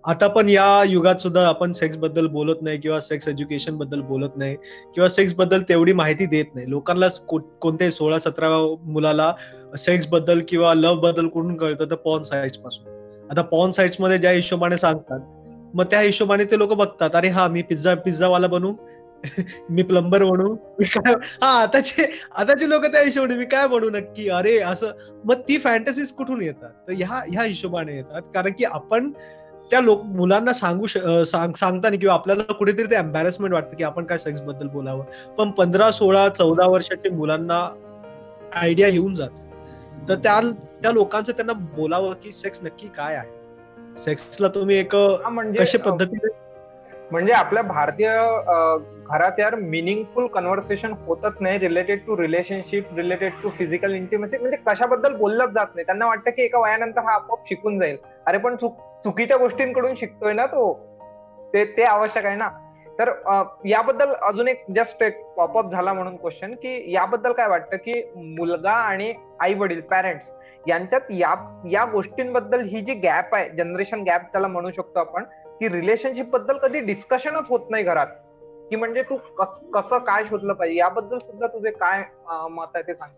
S1: आता पण या युगात सुद्धा आपण सेक्सबद्दल बोलत नाही किंवा सेक्स एज्युकेशनबद्दल बोलत नाही किंवा सेक्सबद्दल तेवढी माहिती देत नाही. लोकांना कोणत्याही सोळा सतरा मुलाला सेक्सबद्दल किंवा लव्हबद्दल कुठून कळतं? तर पॉन साईट्सपासून. आता पॉन साईट्समध्ये ज्या हिशोबाने सांगतात मग त्या हिशोबाने ते लोक बघतात. अरे हा मी पिझ्झा पिझ्झा वाला बनू? मी प्लंबर बनू मी काय हा आताचे आताचे लोक त्या हिशोबाने मी काय बनू नक्की? अरे असं मग ती फॅन्टसीज कुठून येतात? तर ह्या ह्या हिशोबाने येतात. कारण की आपण त्या लोक मुलांना सांगू सांगताना किंवा आपल्याला कुठेतरी ते एम्बॅरेसमेंट वाटतं की आपण काय सेक्सबद्दल बोलावं. पण पंधरा सोळा चौदा वर्षाच्या मुलांना आयडिया येऊन जात. तर त्या त्या लोकांचं त्यांना बोलावं की सेक्स नक्की काय आहे? सेक्सला तुम्ही एक म्हणजे कशा पद्धतीने
S2: म्हणजे आपल्या भारतीय घरात यार मिनिंगफुल कन्व्हर्सेशन होतच नाही related to relationship related to physical intimacy म्हणजे कशाबद्दल बोललंच जात नाही. त्यांना वाटतं की एका वयानंतर हा आपोआप शिकून जाईल. अरे पण चुकीच्या गोष्टींकडून शिकतोय ना तो. ते ते आवश्यक आहे ना. तर याबद्दल अजून एक जस्ट एक पॉपअप झाला म्हणून क्वेश्चन की याबद्दल काय वाटतं की मुलगा आणि आई वडील पॅरेंट्स यांच्यात या या गोष्टींबद्दल ही जी गॅप आहे जनरेशन गॅप त्याला म्हणू शकतो आपण की रिलेशनशिपबद्दल कधी डिस्कशनच होत नाही घरात. की म्हणजे तू कसं काय शोधलं पाहिजे? याबद्दल सुद्धा तुझे काय मत आहे ते सांग.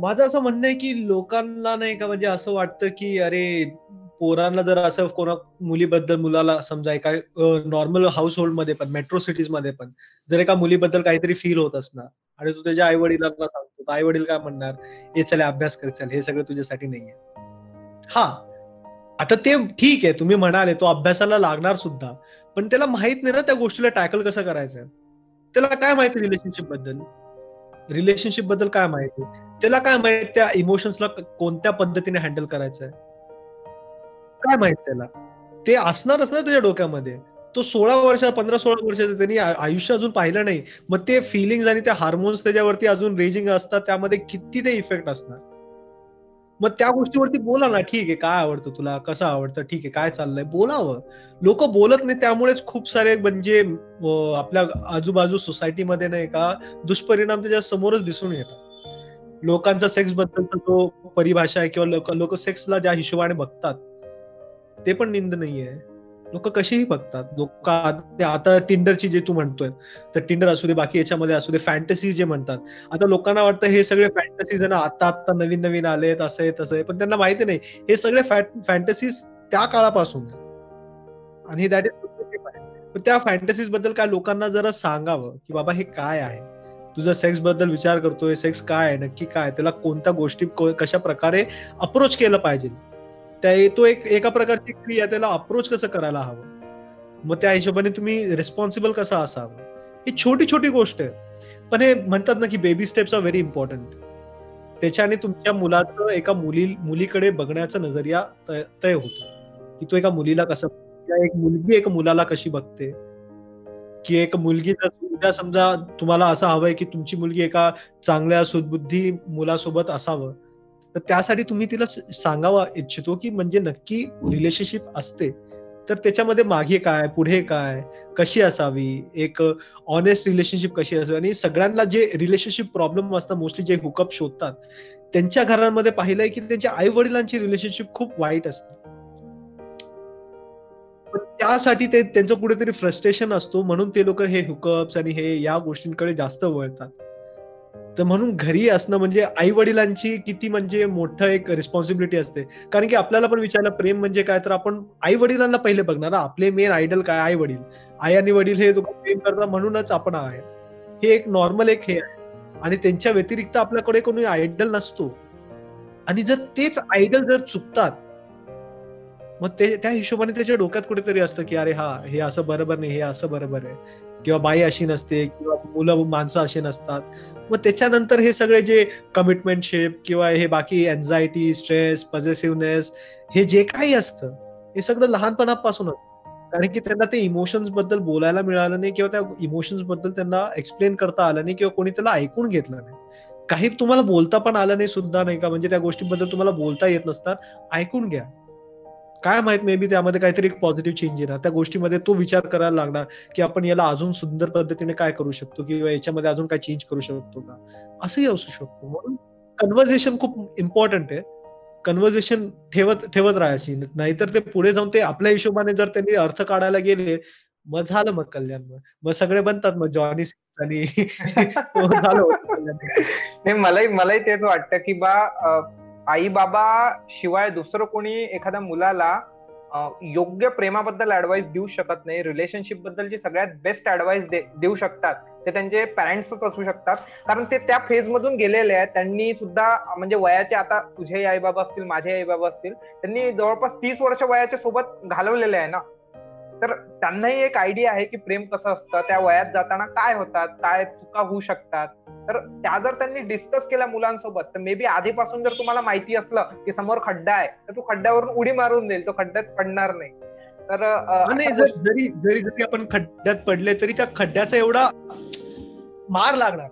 S1: माझं असं म्हणणं आहे की लोकांना नाही का म्हणजे असं वाटतं की अरे पोरांना जर असं कोणा मुलीबद्दल मुलाला समजा एका नॉर्मल हाऊस होल्डमध्ये पण मेट्रो सिटीजमध्ये पण जर एका मुलीबद्दल काहीतरी फील होत असणार आणि तू त्याच्या आई वडिलांना सांगतो आई वडील काय म्हणणार? हे चले अभ्यास कर चल हे सगळं तुझ्यासाठी नाहीये. हा. आता ते ठीक आहे तुम्ही म्हणाले तो अभ्यासाला लागणार सुद्धा. पण त्याला माहीत नाही ना त्या गोष्टीला टॅकल कसं करायचं. त्याला काय माहिती रिलेशनशिपबद्दल? रिलेशनशिपबद्दल काय माहिती? त्याला काय माहीत त्या इमोशन्सला कोणत्या पद्धतीने हँडल करायचंय? काय माहीत त्याला? ते असणारच ना त्याच्या डोक्यामध्ये. तो सोळा वर्ष पंधरा सोळा वर्षाचा त्यांनी आयुष्य अजून पाहिलं नाही. मग ते फिलिंग आणि ते हार्मोन्स त्याच्यावरती अजून रेजिंग असतात त्यामध्ये किती ते इफेक्ट असणार? मग त्या गोष्टीवरती बोला ना ठीक आहे काय आवडतं तुला कसं आवडतं ठीक आहे काय चाललंय? बोलावं. लोक बोलत नाही त्यामुळेच खूप सारे म्हणजे आपल्या आजूबाजू सोसायटीमध्ये नाही का दुष्परिणाम त्याच्या समोरच दिसून येतात. लोकांचा सेक्स बद्दलचा जो परिभाषा आहे किंवा लोक लोक सेक्सला ज्या हिशोबाने बघतात ते पण निंद नाहीये. लोक कशीही बघतात. लोक आता टिंडरची जे तू म्हणतोय तर टिंडर असू दे बाकी याच्यामध्ये असू दे फॅन्टसी जे म्हणतात. आता लोकांना वाटतं हे सगळे फॅन्टसीज ना आता आता नवीन नवीन आले तसं आहे तसं आहे पण त्यांना माहिती नाही. हे सगळे फॅन्टसीज त्या काळापासून. आणि दॅट इज त्या फॅन्टसीजबद्दल काय लोकांना जरा सांगावं की बाबा हे काय आहे? तुझा सेक्सबद्दल विचार करतोय सेक्स काय आहे नक्की काय त्याला कोणत्या गोष्टी कशा प्रकारे अप्रोच केलं पाहिजे? त्या तो एक एका प्रकारची क्रिया त्याला अप्रोच कसं करायला हवं? मग त्या हिशोबाने तुम्ही रिस्पॉन्सिबल कसं असावं? ही छोटी छोटी गोष्ट आहे. पण हे म्हणतात ना की baby steps are very important त्याच्याने तुमच्या मुलाचं एका मुली मुलीकडे बघण्याचा नजरिया तय होतो. की तो एका मुलीला कसं एक मुलगी एका मुलाला कशी बघते? की एक मुलगी जर उद्या समजा तुम्हाला असं हवंय की तुमची मुलगी एका चांगल्या सुदबुद्धी मुलासोबत असावं तर त्यासाठी तुम्ही तिला सांगावा इच्छितो की म्हणजे नक्की रिलेशनशिप असते. तर त्याच्यामध्ये मागे काय पुढे काय कशी असावी? एक ऑनेस्ट रिलेशनशिप कशी असावी? आणि सगळ्यांना जे रिलेशनशिप प्रॉब्लेम असतात मोस्टली जे हुकअप शोधतात त्यांच्या घरांमध्ये पाहिलंय की त्यांच्या आई वडिलांची रिलेशनशिप खूप वाईट असते. त्यासाठी ते त्यांचं कुठेतरी फ्रस्ट्रेशन असतो. म्हणून ते लोक हे हुकअप्स आणि हे या गोष्टींकडे जास्त वळतात. तर म्हणून घरी असणं म्हणजे आई वडिलांची किती म्हणजे मोठं एक रिस्पॉन्सिबिलिटी असते. कारण की आपल्याला पण विचारलं प्रेम म्हणजे काय? तर आपण आई वडिलांना पहिले बघणार आपले मेन आयडल काय? आई वडील आई आणि वडील हे प्रेम करतात म्हणूनच आपण आहे. हे एक नॉर्मल एक हे आहे. आणि त्यांच्या व्यतिरिक्त आपल्याकडे कोणी आयडल नसतो. आणि जर तेच आयडल जर चुकतात मग ते त्या हिशोबाने त्याच्या डोक्यात कुठेतरी असतं की अरे हा हे असं बरोबर नाही हे असं बरोबर आहे. किंवा बाई अशी नसते किंवा मुलं माणसं अशी नसतात. मग त्याच्यानंतर हे सगळे जे कमिटमेंटशिप किंवा हे बाकी एन्झायटी स्ट्रेस पॉझिटिव्हनेस हे जे काही असतं हे सगळं लहानपणापासूनच. कारण की त्यांना ते इमोशन्सबद्दल बोलायला मिळालं नाही किंवा त्या इमोशन्सबद्दल त्यांना एक्सप्लेन करता आलं नाही किंवा कोणी त्याला ऐकून घेतलं नाही. काही तुम्हाला बोलता पण आलं नाही सुद्धा नाही का? म्हणजे त्या गोष्टीबद्दल तुम्हाला बोलता येत नसतात ऐकून घ्या. काय माहीत मे बी त्यामध्ये काहीतरी एक पॉझिटिव्ह चेंज येणार. त्या गोष्टीमध्ये तो विचार करायला लागणार की आपण याला अजून सुंदर पद्धतीने काय करू शकतो किंवा याच्यामध्ये अजून काय चेंज करू शकतो का? असंही असू शकतो. म्हणून कन्व्हर्सेशन खूप इम्पॉर्टंट आहे. कन्व्हर्सेशन ठेवत ठेवत राहायची. नाहीतर ते पुढे जाऊन ते आपल्या हिशोबाने जर त्यांनी अर्थ काढायला गेले मग झालं मग कल्याण. मग सगळे बनतात मग जॉनी आणि
S2: झालं मलाही मलाही तेच वाटतं की बा आई बाबा शिवाय दुसरं कोणी एखाद्या मुलाला योग्य प्रेमाबद्दल ऍडवाइस देऊ शकत नाही रिलेशनशिप बद्दलची सगळ्यात बेस्ट ऍडवाइस देऊ शकतात. ते त्यांचे पॅरेंट्सच असू शकतात. कारण ते त्या फेज मधून गेलेले आहेत. त्यांनी सुद्धा म्हणजे वयाचे आता तुझे आई बाबा असतील माझे आई बाबा असतील त्यांनी जवळपास तीस वर्ष वयाच्या सोबत घालवलेले आहे ना. तर त्यांनाही एक आयडिया आहे की प्रेम कसं असतं त्या वयात जाताना काय होतात काय चुका होऊ शकतात. तर त्या जर त्यांनी डिस्कस केल्या मुलांसोबत तर मे बी आधीपासून जर तुम्हाला माहिती असलं की समोर खड्डा आहे तर तू खड्ड्यावरून उडी मारून देईल तो खड्ड्यात पडणार नाही.
S1: तर जरी जरी जरी आपण खड्ड्यात पडले तरी त्या खड्ड्याचा एवढा मार लागणार.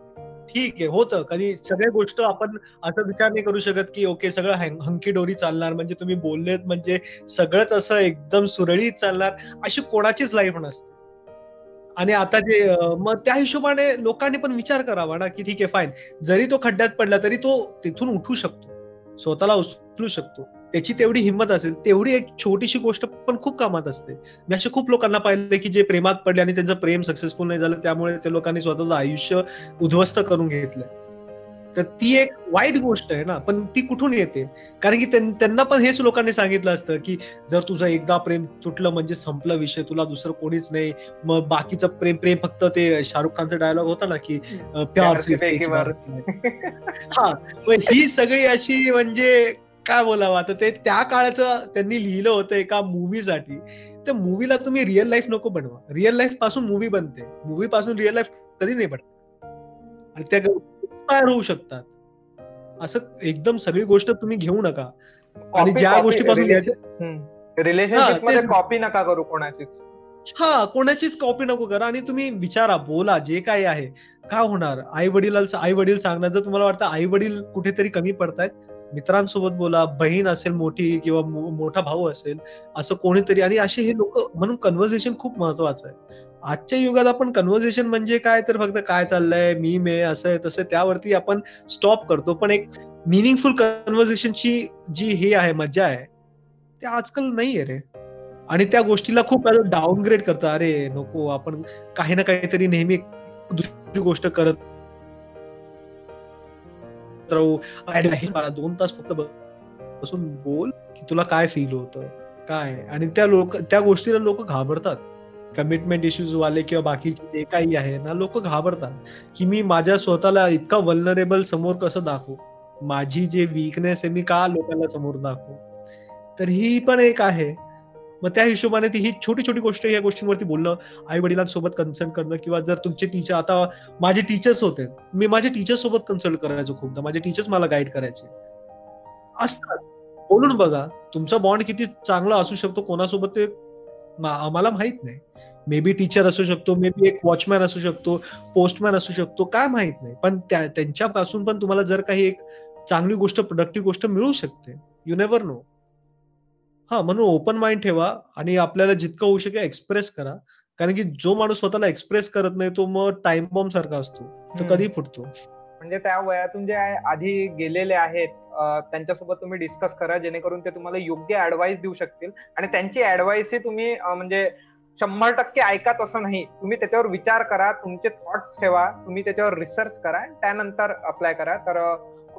S1: ठीक आहे होतं. कधी सगळ्या गोष्ट आपण असा विचार नाही करू शकत की ओके सगळं हंकी डोरी चालणार. म्हणजे तुम्ही बोललेत म्हणजे सगळंच असं एकदम सुरळीत चालणार. अशी कोणाचीच लाईफ नसते. आणि आता जे मग त्या हिशोबाने लोकांनी पण विचार करावा ना की ठीक आहे फाईन जरी तो खड्ड्यात पडला तरी तो तिथून उठू शकतो. स्वतःला उचलू शकतो. त्याची तेवढी हिंमत असेल तेवढी एक छोटीशी गोष्ट पण खूप कामात असते. मी असे खूप लोकांना पाहिले की जे प्रेमात पडले आणि त्यांचं प्रेम सक्सेसफुल नाही झालं त्यामुळे त्या लोकांनी स्वतःचं आयुष्य उद्ध्वस्त करून घेतलं. तर ती एक वाईट गोष्ट आहे ना पण ती कुठून येते? कारण की त्यांना पण हेच लोकांनी सांगितलं असतं की जर तुझं एकदा प्रेम तुटलं म्हणजे संपलं विषय तुला दुसरं कोणीच नाही. मग बाकीचं प्रेम प्रेम फक्त ते शाहरुख खानचा डायलॉग होता ना की प्यार हा ही सगळी अशी म्हणजे काय बोलावं? आता ते त्या काळाचं त्यांनी लिहिलं होतं एका मूवीसाठी त्या मूवीला तुम्ही रिअल लाईफ नको बनवा. रिअल लाईफपासून मूवी बनते. मूवी पासून रिअल लाईफ कधी नाही बनत. आणि त्या इन्स्पायर होऊ शकतात. असं एकदम सगळी गोष्ट तुम्ही घेऊ नका. आणि ज्या गोष्टीपासून
S2: रिलेशनशिप कॉपी नका करू कोणाची
S1: हा कोणाचीच कॉपी नको करा. आणि तुम्ही विचारा बोला जे काही आहे. का होणार? आई वडिलांचं आई वडील सांगणार. जर तुम्हाला वाटतं आई वडील कुठेतरी कमी पडतायत मित्रांसोबत बोला बहीण असेल मोठी किंवा मोठा भाऊ असेल असं कोणीतरी आणि असे हे लोक म्हणून कन्व्हर्सेशन खूप महत्वाचं आहे. आजच्या युगात आपण कन्व्हर्सेशन म्हणजे काय? तर फक्त काय चाललंय? मी मे असं आहे तसं त्यावरती आपण स्टॉप करतो. पण एक मिनिंगफुल कन्व्हर्सेशनची जी हे आहे मजा आहे ते आजकाल नाहीये रे. आणि त्या गोष्टीला खूप डाऊनग्रेड करतं. अरे नको आपण काही ना काहीतरी नेहमी दुसरी गोष्ट करत राहू दोन तास फक्त बसून बोल की तुला काय फील होतं काय? आणि त्या लोक त्या गोष्टीला लोक घाबरतात. कमिटमेंट इश्यूज वाले किंवा बाकीचे जे काही आहे ना लोक घाबरतात. की मी माझ्या स्वतःला इतका वल्नरेबल समोर कसं दाखवू? माझी जे वीकनेस आहे मी का लोकांना समोर दाखवू? तर ही पण एक आहे. मग त्या हिशोबाने ती ही छोटी छोटी गोष्ट या गोष्टींवरती बोलणं आई वडिलांसोबत कन्सल्ट करणं किंवा जर तुमचे टीचर आता माझे टीचर्स होते मी माझ्या टीचर सोबत कन्सल्ट करायचो खूपदा माझे टीचर्स मला गाईड करायचे. असतात. बोलून बघा तुमचा बॉन्ड किती चांगला असू शकतो कोणासोबत ते आम्हाला माहीत नाही. मे बी टीचर असू शकतो मे बी एक वॉचमॅन असू शकतो पोस्टमॅन असू शकतो काय माहीत नाही. पण त्यांच्यापासून पण तुम्हाला जर काही एक चांगली गोष्ट प्रोडक्टिव्ह गोष्ट मिळू शकते. यू नेवर नो हा म्हणून ओपन माइंड ठेवा आणि आपल्याला जितकं होऊ शकेल एक्सप्रेस करा. कारण की जो माणूस स्वतःला एक्सप्रेस करत नाही तो मग टाइम बॉम्ब सारखा असतो. तो कधी फुटतो.
S2: म्हणजे त्या वयातून जे आधी गेलेले आहेत त्यांच्यासोबत तुम्ही डिस्कस करा जेणेकरून ते तुम्हाला योग्य ऍडवाइस देऊ शकतील. आणि त्यांची ऍडवाइस तुम्ही म्हणजे शंभर टक्के ऐकाच असं नाही. तुम्ही त्याच्यावर विचार करा तुमचे थॉट्स ठेवा तुम्ही त्याच्यावर रिसर्च करा त्यानंतर अप्लाय करा. तर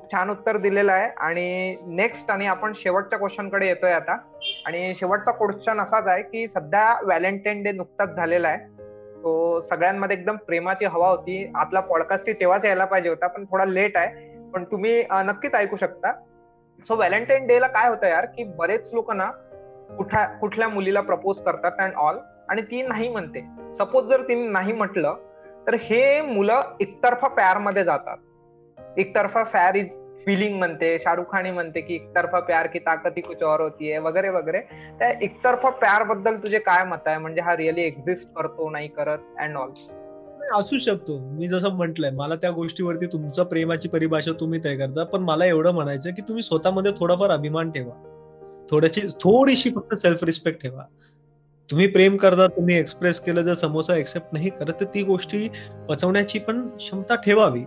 S2: खूप छान उत्तर दिलेलं आहे. आणि नेक्स्ट आणि आपण शेवटच्या क्वेश्चनकडे येतोय आता. आणि शेवटचा क्वेश्चन असाच आहे की सध्या व्हॅलेंटाईन डे नुकताच झालेला आहे. तो सगळ्यांमध्ये एकदम प्रेमाची हवा होती. आपला पॉडकास्ट तेव्हाच यायला पाहिजे होता पण थोडा लेट आहे. पण तुम्ही नक्कीच ऐकू शकता. सो व्हॅलेंटाईन डे ला काय होतं यार की बरेच लोक ना कुठ्या कुठल्या मुलीला प्रपोज करतात अँड ऑल आणि ती नाही म्हणते. सपोज जर तिने नाही म्हटलं तर हे मुलं एकतर्फा प्यारमध्ये जातात. एकतर्फा फॅर इज फिलिंग म्हणते शाहरुख खान म्हणते की एकतर्फा प्यार की ताकद ही कुछ और होती है वगैरे वगैरे. त्या एकतर्फा प्यारबद्दल तुझे काय मत आहे? म्हणजे हा रिअली एक्झिस्ट करतो नाही करत अँड ऑल
S1: असू शकतो. मी जसं म्हटलंय मला त्या गोष्टीवरती तुमचं प्रेमाची परिभाषा तुम्ही तय करता पण मला एवढं म्हणायचं की तुम्ही स्वतःमध्ये थोडाफार अभिमान ठेवा. थोडीशी थोडीशी फक्त सेल्फ रिस्पेक्ट ठेवा. तुम्ही प्रेम करता तुम्ही एक्सप्रेस केलं जर समोसा एक्सेप्ट नाही करत तर ती गोष्टी पचवण्याची पण क्षमता ठेवावी.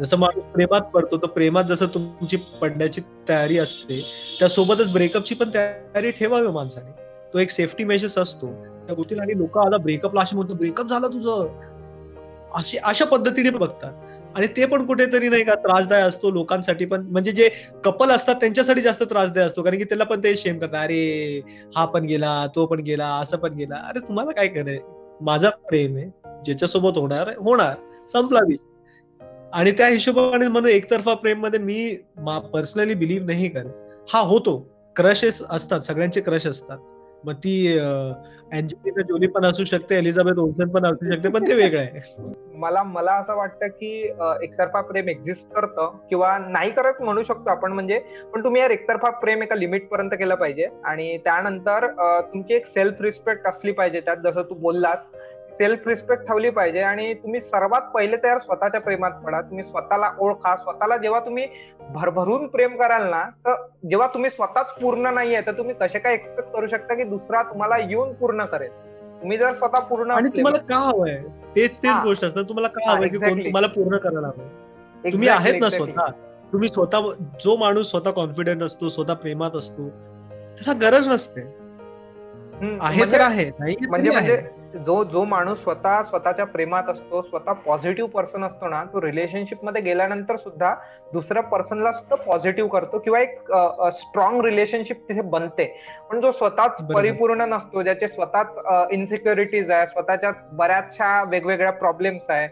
S1: जसं माणूस प्रेमात पडतो तर प्रेमात जसं तुमची पडण्याची तयारी असते त्यासोबतच ब्रेकअपची पण तयारी ठेवावी हो माणसाने. तो एक सेफ्टी मेसेज असतो. त्या गोष्टीला आणि लोक आता ब्रेकअपला असे म्हणतो ब्रेकअप झालं तुझं. अशी अशा पद्धतीने बघतात. आणि ते पण कुठेतरी नाही का त्रासदायक असतो लोकांसाठी पण. म्हणजे जे कपल असतात त्यांच्यासाठी जास्त त्रासदायक असतो. कारण की त्याला पण ते शेम करतात. अरे हा पण गेला तो पण गेला असं पण गेला. अरे तुम्हाला काय कराय माझा प्रेम आहे. ज्याच्यासोबत होणार होणार. संपला विषय. आणि त्या हिशोबाने म्हणून एकतर्फा प्रेममध्ये मी पर्सनली बिलीव्ह नाही करत. हा होतो. क्रशेस असतात. सगळ्यांचे क्रश असतात. मग ती अँजेलिना जोली पण असू शकते एलिझाबेथ ओल्सन पण असू शकते पण ते वेगळं आहे.
S2: मला मला असं वाटतं की एकतर्फा प्रेम एक्झिस्ट करतं किंवा नाही करत म्हणू शकतो आपण म्हणजे पण तुम्ही यार एकतर्फा प्रेम एका लिमिट पर्यंत केलं पाहिजे. आणि त्यानंतर तुमची एक सेल्फ रिस्पेक्ट असली पाहिजे त्यात जसं तू बोललास. सेल्फ रिस्पेक्ट ठेवली पाहिजे आणि तुम्ही सर्वात पहिले तयार स्वतःच्या प्रेमात पडा. तुम्ही स्वतःला ओळखा. स्वतःला जेव्हा तुम्ही भरभरून प्रेम कराल ना तर जेव्हा तुम्ही स्वतःच पूर्ण नाहीये तर तुम्ही कसे काय एक्सपेक्ट करू शकता की दुसरा तुम्हाला येऊन पूर्ण करेल? तुम्ही जर स्वतः पूर्ण
S1: आणि तुम्हाला का हवंय? तेच तेच गोष्ट असतं. तुम्हाला का हवंय की कोण तुम्हाला पूर्ण करायला हवंय? तुम्ही आहेत ना स्वतः. तुम्ही स्वतः जो माणूस स्वतः कॉन्फिडंट असतो स्वतः प्रेमात असतो त्याला गरज नसते. आहे तर म्हणजे- आहे. नाही म्हणजे म्हणजे
S2: जो जो माणूस स्वतः स्वतःच्या प्रेमात असतो स्वतः पॉझिटिव्ह पर्सन असतो ना तो रिलेशनशिपमध्ये गेल्यानंतर सुद्धा दुसऱ्या पर्सनला सुद्धा पॉझिटिव्ह करतो किंवा एक स्ट्रॉंग रिलेशनशिप तिथे बनते. पण जो स्वतःच परिपूर्ण नसतो ज्याचे स्वतःच इन्सिक्युरिटीज आहे स्वतःच्या बऱ्याचशा वेगवेगळ्या प्रॉब्लेम्स आहे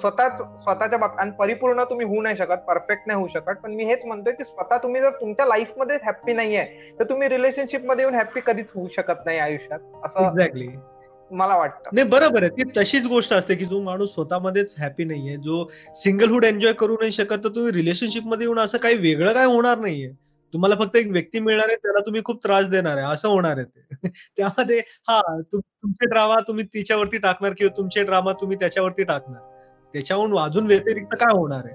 S2: स्वतःच स्वतःच्या बाबतीत आणि परिपूर्ण तुम्ही होऊ नाही शकत परफेक्ट नाही होऊ शकत. पण मी हेच म्हणतोय की स्वतः तुम्ही जर तुमच्या लाईफमध्ये हॅप्पी नाहीये तर तुम्ही रिलेशनशिपमध्ये येऊन हॅप्पी कधीच होऊ शकत नाही आयुष्यात. असं
S1: एक्झॅक्टली
S2: मला वाटतं.
S1: नाही बरोबर आहे. ती तशीच गोष्ट असते की जो माणूस स्वतःमध्येच हॅपी नाहीये जो सिंगलहुड एन्जॉय करू नाही शकत तर तुम्ही रिलेशनशिपमध्ये येऊन असं काही वेगळं काय होणार नाहीये. तुम्हाला फक्त एक व्यक्ती मिळणार आहे त्याला तुम्ही खूप त्रास देणार आहे असं होणार आहे ते. त्यामध्ये हा तुमचे ड्रामा तुम्ही तिच्यावरती टाकणार किंवा तुमचे ड्रामा तुम्ही त्याच्यावरती टाकणार. त्याच्याहून अजून व्यतिरिक्त काय होणार आहे?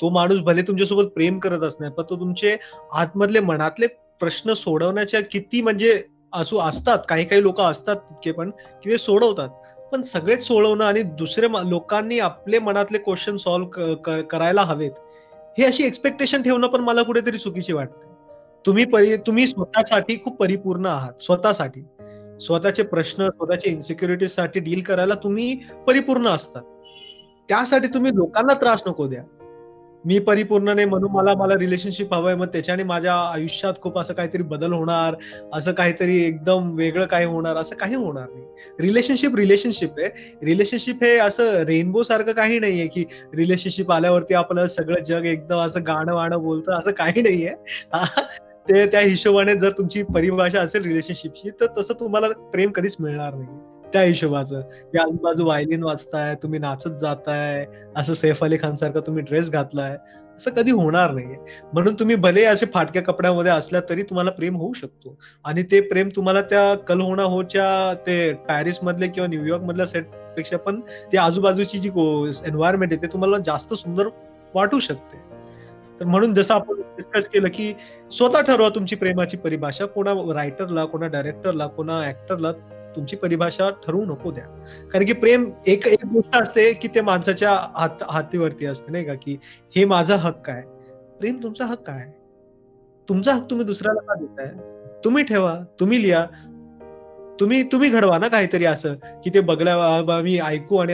S1: तो माणूस भले तुमच्यासोबत प्रेम करत असणार पण तो तुमचे आतमधले मनातले प्रश्न सोडवण्याच्या किती म्हणजे असू असतात काही काही लोक असतात तितके पण की ते सोडवतात. पण सगळेच सोडवणं आणि दुसरे लोकांनी आपले मनातले क्वेश्चन सॉल्व्ह करायला हवेत हे अशी एक्सपेक्टेशन ठेवणं पण मला कुठेतरी चुकीची वाटते. तुम्ही परि तुम्ही स्वतःसाठी खूप परिपूर्ण आहात स्वतःसाठी. स्वतःचे प्रश्न स्वतःच्या इन्सिक्युरिटीजसाठी डील करायला तुम्ही परिपूर्ण असतात. त्यासाठी तुम्ही लोकांना त्रास नको द्या. मी परिपूर्ण नाही म्हणून मला मला रिलेशनशिप हवंय मग त्याच्याने माझ्या आयुष्यात खूप असं काहीतरी बदल होणार असं काहीतरी एकदम वेगळं काही होणार असं काही होणार नाही. रिलेशनशिप रिलेशनशिप आहे. रिलेशनशिप हे असं रेनबो सारखं काही नाहीये की रिलेशनशिप आल्यावरती आपलं सगळं जग एकदम असं गाणं वाणं बोलतं असं काही नाहीये. ते त्या हिशोबाने जर तुमची परिभाषा असेल रिलेशनशिपची तर तसं तुम्हाला प्रेम कधीच मिळणार नाही त्या हिशोबाचं. की आजूबाजू वायलिन वाचताय तुम्ही नाचत जाताय असं सैफ अली खान सारखं तुम्ही ड्रेस घातलाय असं कधी होणार नाहीये. म्हणून तुम्ही भले असे फाटक्या कपड्यामध्ये असल्या तरी तुम्हाला प्रेम होऊ शकतो. आणि ते प्रेम तुम्हाला त्या कल होणा होच्या ते पॅरिस मधले किंवा न्यूयॉर्क मधल्या सेटपेक्षा पण ती आजूबाजूची जी एन्व्हायरमेंट आहे ते तुम्हाला जास्त सुंदर वाटू शकते. तर म्हणून जसं आपण डिस्कस केलं की स्वतः ठरवा तुमची प्रेमाची परिभाषा. कोणा रायटरला कोणा डायरेक्टरला कोणा ऍक्टरला तुमची परिभाषा ठरवू नको द्या कारण की प्रेम एक एक गोष्ट असते की ते माणसाच्या हात हातीवरती असते नाही का? की हे माझा हक्क आहे. प्रेम तुमचा हक्क आहे. तुमचा हक्क तुम्ही दुसऱ्याला का देताय? तुम्ही ठेवा तुम्ही लिहा. तुम्ही तुम्ही घडवा ना काहीतरी असं की ते बघल्या मी ऐकू आणि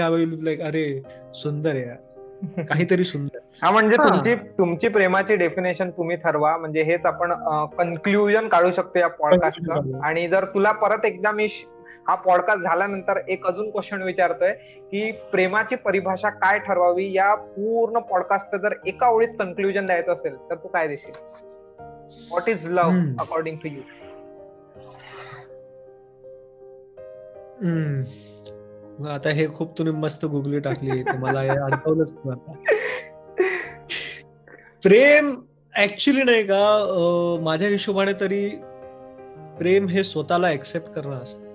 S1: अरे सुंदर आहे काहीतरी सुंदर.
S2: हा म्हणजे तुमची तुमची प्रेमाची डेफिनेशन तुम्ही ठरवा. म्हणजे हेच आपण कन्क्लुजन काढू शकतो या पॉडकास्टचं आणि जर तुला परत एकदा मी हा पॉडकास्ट झाल्यानंतर एक अजून क्वेश्चन विचारतोय की प्रेमाची परिभाषा काय ठरवावी? या पूर्ण पॉडकास्टचं जर एका ओळीत कन्क्लुजन द्यायचं असेल तर तू काय देशील? What is love according to you
S1: आता हे खूप तुम्ही मस्त गुगली टाकली मला हे अडकवलंच प्रेम ऍक्च्युली नाही का माझ्या हिशोबाने तरी प्रेम हे स्वतःला एक्सेप्ट करणं असतं.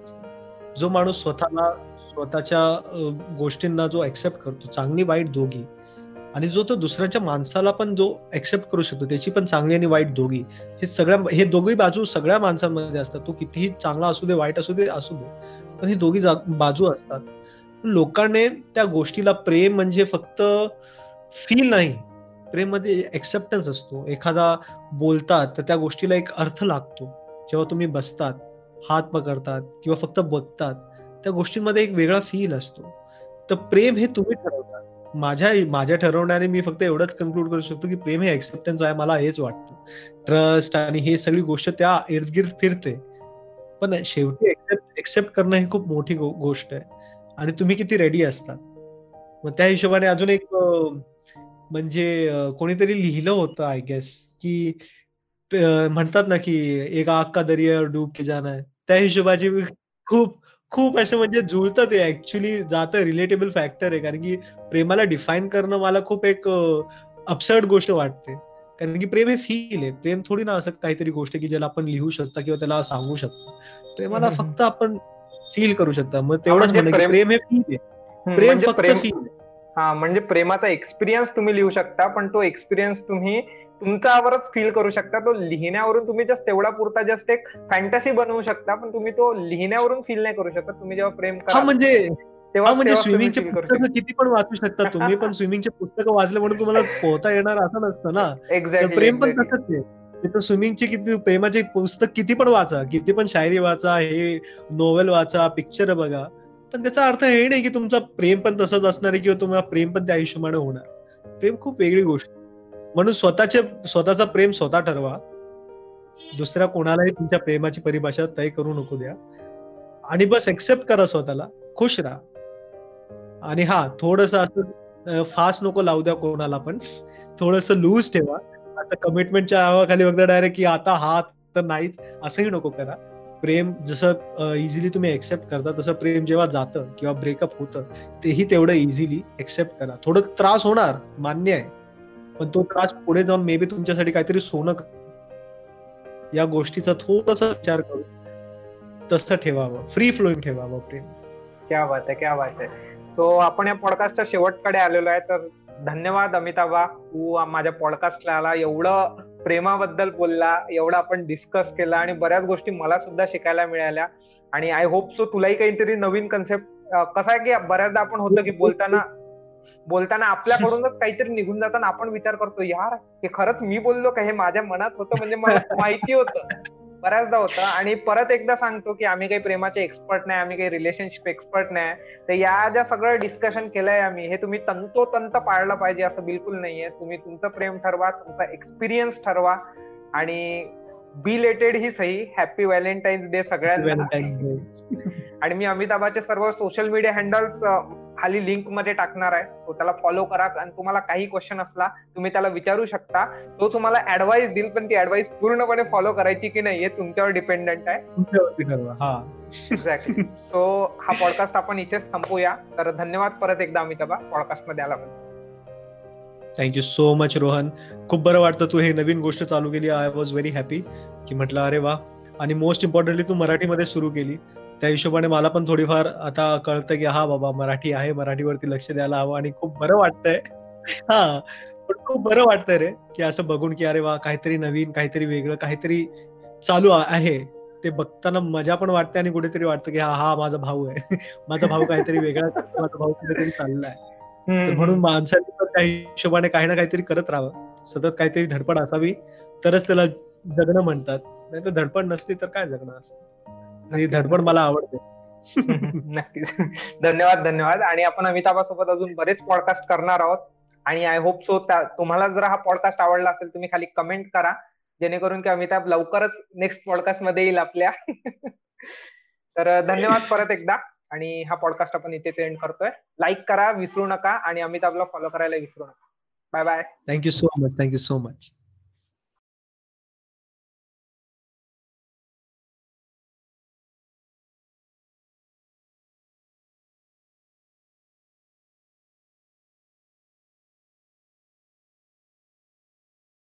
S1: जो माणूस स्वतःला स्वतःच्या गोष्टींना जो ऍक्सेप्ट करतो चांगली वाईट दोघी आणि जो तो दुसऱ्याच्या माणसाला पण जो ऍक्सेप्ट करू शकतो त्याची पण चांगली आणि वाईट दोघी हे सगळ्या हे दोघी बाजू सगळ्या माणसांमध्ये असतात. तो कितीही चांगला असू दे वाईट असू दे असू दे पण हे दोघी बाजू असतात. लोकांनी त्या गोष्टीला प्रेम म्हणजे फक्त फील नाही. प्रेममध्ये ऍक्सेप्टन्स असतो. एखादा बोलतात तर त्या गोष्टीला एक अर्थ लागतो. जेव्हा तुम्ही बसतात हात पकडतात किंवा फक्त बघतात त्या गोष्टींमध्ये एक वेगळा फील असतो. तर प्रेम हे तुम्ही ठरवतात माझ्या माझ्या ठरवण्याने मी फक्त एवढंच कन्क्लूड करू शकतो की प्रेम हे एक्सेप्टन्स आहे मला हेच वाटतं. ट्रस्ट आणि हे सगळी गोष्ट त्या इर्द गिर्द फिरते. पण शेवटी एक्सेप्ट एक्सेप्ट करणं ही खूप मोठी गोष्ट आहे. आणि तुम्ही किती रेडी असतात. मग त्या हिशोबाने अजून एक म्हणजे कोणीतरी लिहिलं होतं आय गेस की म्हणतात ना की एक आग का दरिया डूब के जाना है. त्या हिशोबाची खूप खूप असं म्हणजे जुळतं ते ऍक्च्युली जातं रिलेटेबल फॅक्टर आहे. कारण की प्रेमाला डिफाईन करणं मला खूप एक अपसर्ड गोष्ट वाटते. कारण की प्रेम हे फील आहे. प्रेम थोडी ना असं काहीतरी गोष्ट की ज्याला आपण लिहू शकता किंवा त्याला सांगू शकतो. प्रेमाला फक्त आपण फील करू शकता. मग तेवढंच म्हणजे प्रेम हे फील आहे. प्रेम म्हणजे फक्त फील
S2: हा म्हणजे प्रेमाचा एक्सपिरियन्स तुम्ही लिहू शकता पण तो एक्सपिरियन्स तुम्ही तुमच्यावरच फील करू शकता. तो लिहिण्यावरून तुम्ही जस्ट तेवढा पुरता जस्ट एक फॅन्टसी बनवू शकता पण तुम्ही तो लिहिण्यावरून फील नाही करू शकत. तुम्ही जेव्हा प्रेम
S1: करा म्हणजे तेव्हा म्हणजे स्विमिंगचे पुस्तक किती पण वाचू शकता तुम्ही पण स्विमिंगचे पुस्तकं वाचले म्हणून तुम्हाला पोहता येणार असं नसतं ना. प्रेम पण तसंच आहे. स्विमिंगचे किती प्रेमाचे पुस्तक किती पण वाचा किती पण शायरी वाचा हे नोवेल वाचा पिक्चर बघा. पण त्याचा अर्थ हे नाही की तुमचा प्रेम पण तसंच असणार आहे किंवा तुम्हाला प्रेम पण त्या आयुष्यमाने होणार. प्रेम खूप वेगळी गोष्ट म्हणून स्वतःचे स्वतःचा प्रेम स्वतः ठरवा. दुसऱ्या कोणालाही तुमच्या प्रेमाची परिभाषा तय करू नको द्या. आणि बस एक्सेप्ट करा स्वतःला. खुश राहा. आणि हा थोडस असं फास्ट नको लावू द्या कोणाला पण. थोडस लूज ठेवा. असं कमिटमेंटच्या नावाखाली वगैरे डायरेक्ट की आता हा तर नाहीच. असंही नको करा. प्रेम जसं इझिली तुम्ही एक्सेप्ट करता तसं प्रेम जेव्हा जातं किंवा ब्रेकअप होतं तेही तेवढं इझिली एक्सेप्ट करा. थोडं त्रास होणार मान्य आहे. पण तो त्रास पुढे जाऊन मे बी तुमच्यासाठी काहीतरी सोनं या गोष्टीचा थोडासा विचार करू तसं ठेवावं. फ्री फ्लोईंग ठेवावं प्रेम.
S2: क्या बात आहे क्या बात आहे सो आपण या पॉडकास्टच्या शेवटकडे आलेलो आहे. तर धन्यवाद अमिताभा तू माझ्या पॉडकास्टला आला. एवढं प्रेमाबद्दल बोलला. एवढं आपण डिस्कस केला आणि बऱ्याच गोष्टी मला सुद्धा शिकायला मिळाल्या. आणि आय होप सो तुलाही काहीतरी नवीन कन्सेप्ट कसा आहे की बऱ्याचदा आपण होतं की बोलताना बोलताना आपल्याकडूनच काहीतरी निघून जाताना आपण विचार करतो यार हे खरंच मी बोललो का? हे माझ्या मनात होतं म्हणजे मला माहिती होतं. बऱ्याचदा होतं. आणि परत एकदा सांगतो की आम्ही काही प्रेमाचे एक्सपर्ट नाही आम्ही काही रिलेशनशिप एक्सपर्ट नाही. तर या ज्या सगळं डिस्कशन केलंय आम्ही हे तुम्ही तंतोतंत पाळलं पाहिजे असं बिलकुल नाहीये. तुम्ही तुमचं प्रेम ठरवा तुमचा एक्सपिरियन्स ठरवा. आणि बी लेटेड ही सही. हॅपी व्हॅलेंटाईन्स डे सगळ्यांना. आणि मी अमिताभाचे सर्व सोशल मीडिया हँडल्स खाली लिंकमध्ये टाकणार आहे. सो त्याला फॉलो करा आणि तुम्हाला काही क्वेश्चन असला तुम्ही त्याला विचारू शकता. तो तुम्हाला ऍडवाइस देईल पण ती ऍडवाइस पूर्णपणे फॉलो करायची की नाही हे तुमच्यावर डिपेंडंट आहे. एक्झॅक्टली सो हा. पॉडकास्ट आपण इथेच संपूया. तर धन्यवाद परत एकदा अमिताभा पॉडकास्टमध्ये आला
S1: थँक्यू सो मच रोहन. खूप बरं वाटतं तू हे नवीन गोष्ट चालू केली. आय वॉज व्हेरी हॅपी की म्हटलं अरे वा. आणि मोस्ट इम्पॉर्टंटली तू मराठीमध्ये सुरू केली. त्या हिशोबाने मला पण थोडीफार आता कळतं की हा बाबा मराठी आहे. मराठीवरती लक्ष द्यायला हवं. आणि खूप बरं वाटतंय. हा. पण खूप बरं वाटतंय रे की असं बघून की अरे वा काहीतरी नवीन काहीतरी वेगळं काहीतरी चालू आहे. ते बघताना मजा पण वाटते आणि कुठेतरी वाटतं की हा हा माझा भाऊ आहे. माझा भाऊ काहीतरी वेगळा माझा भाऊ कुठेतरी चाललाय. तर म्हणून माणसाने पण काही हिशोबाने काही ना काहीतरी करत राहावं. सतत काहीतरी धडपड असावी तरच त्याला जगणं म्हणतात. नाही तर धडपड नसली तर काय जगणं असं? आणि धडपड मला आवडते.
S2: नक्कीच. धन्यवाद धन्यवाद. आणि आपण अमिताभासोबत अजून बरेच पॉडकास्ट करणार आहोत. आणि आय होप सो तुम्हाला जर हा पॉडकास्ट आवडला असेल तुम्ही खाली कमेंट करा. जेणेकरून की अमिताभ लवकरच नेक्स्ट पॉडकास्टमध्ये येईल आपल्या. तर धन्यवाद परत एकदा. आणि हा पॉडकास्ट आपण इथेच एंड करतोय. लाईक करा विसरू नका. आणि अमिताभला फॉलो करायला विसरू नका. Bye bye
S1: thank you so much thank you so much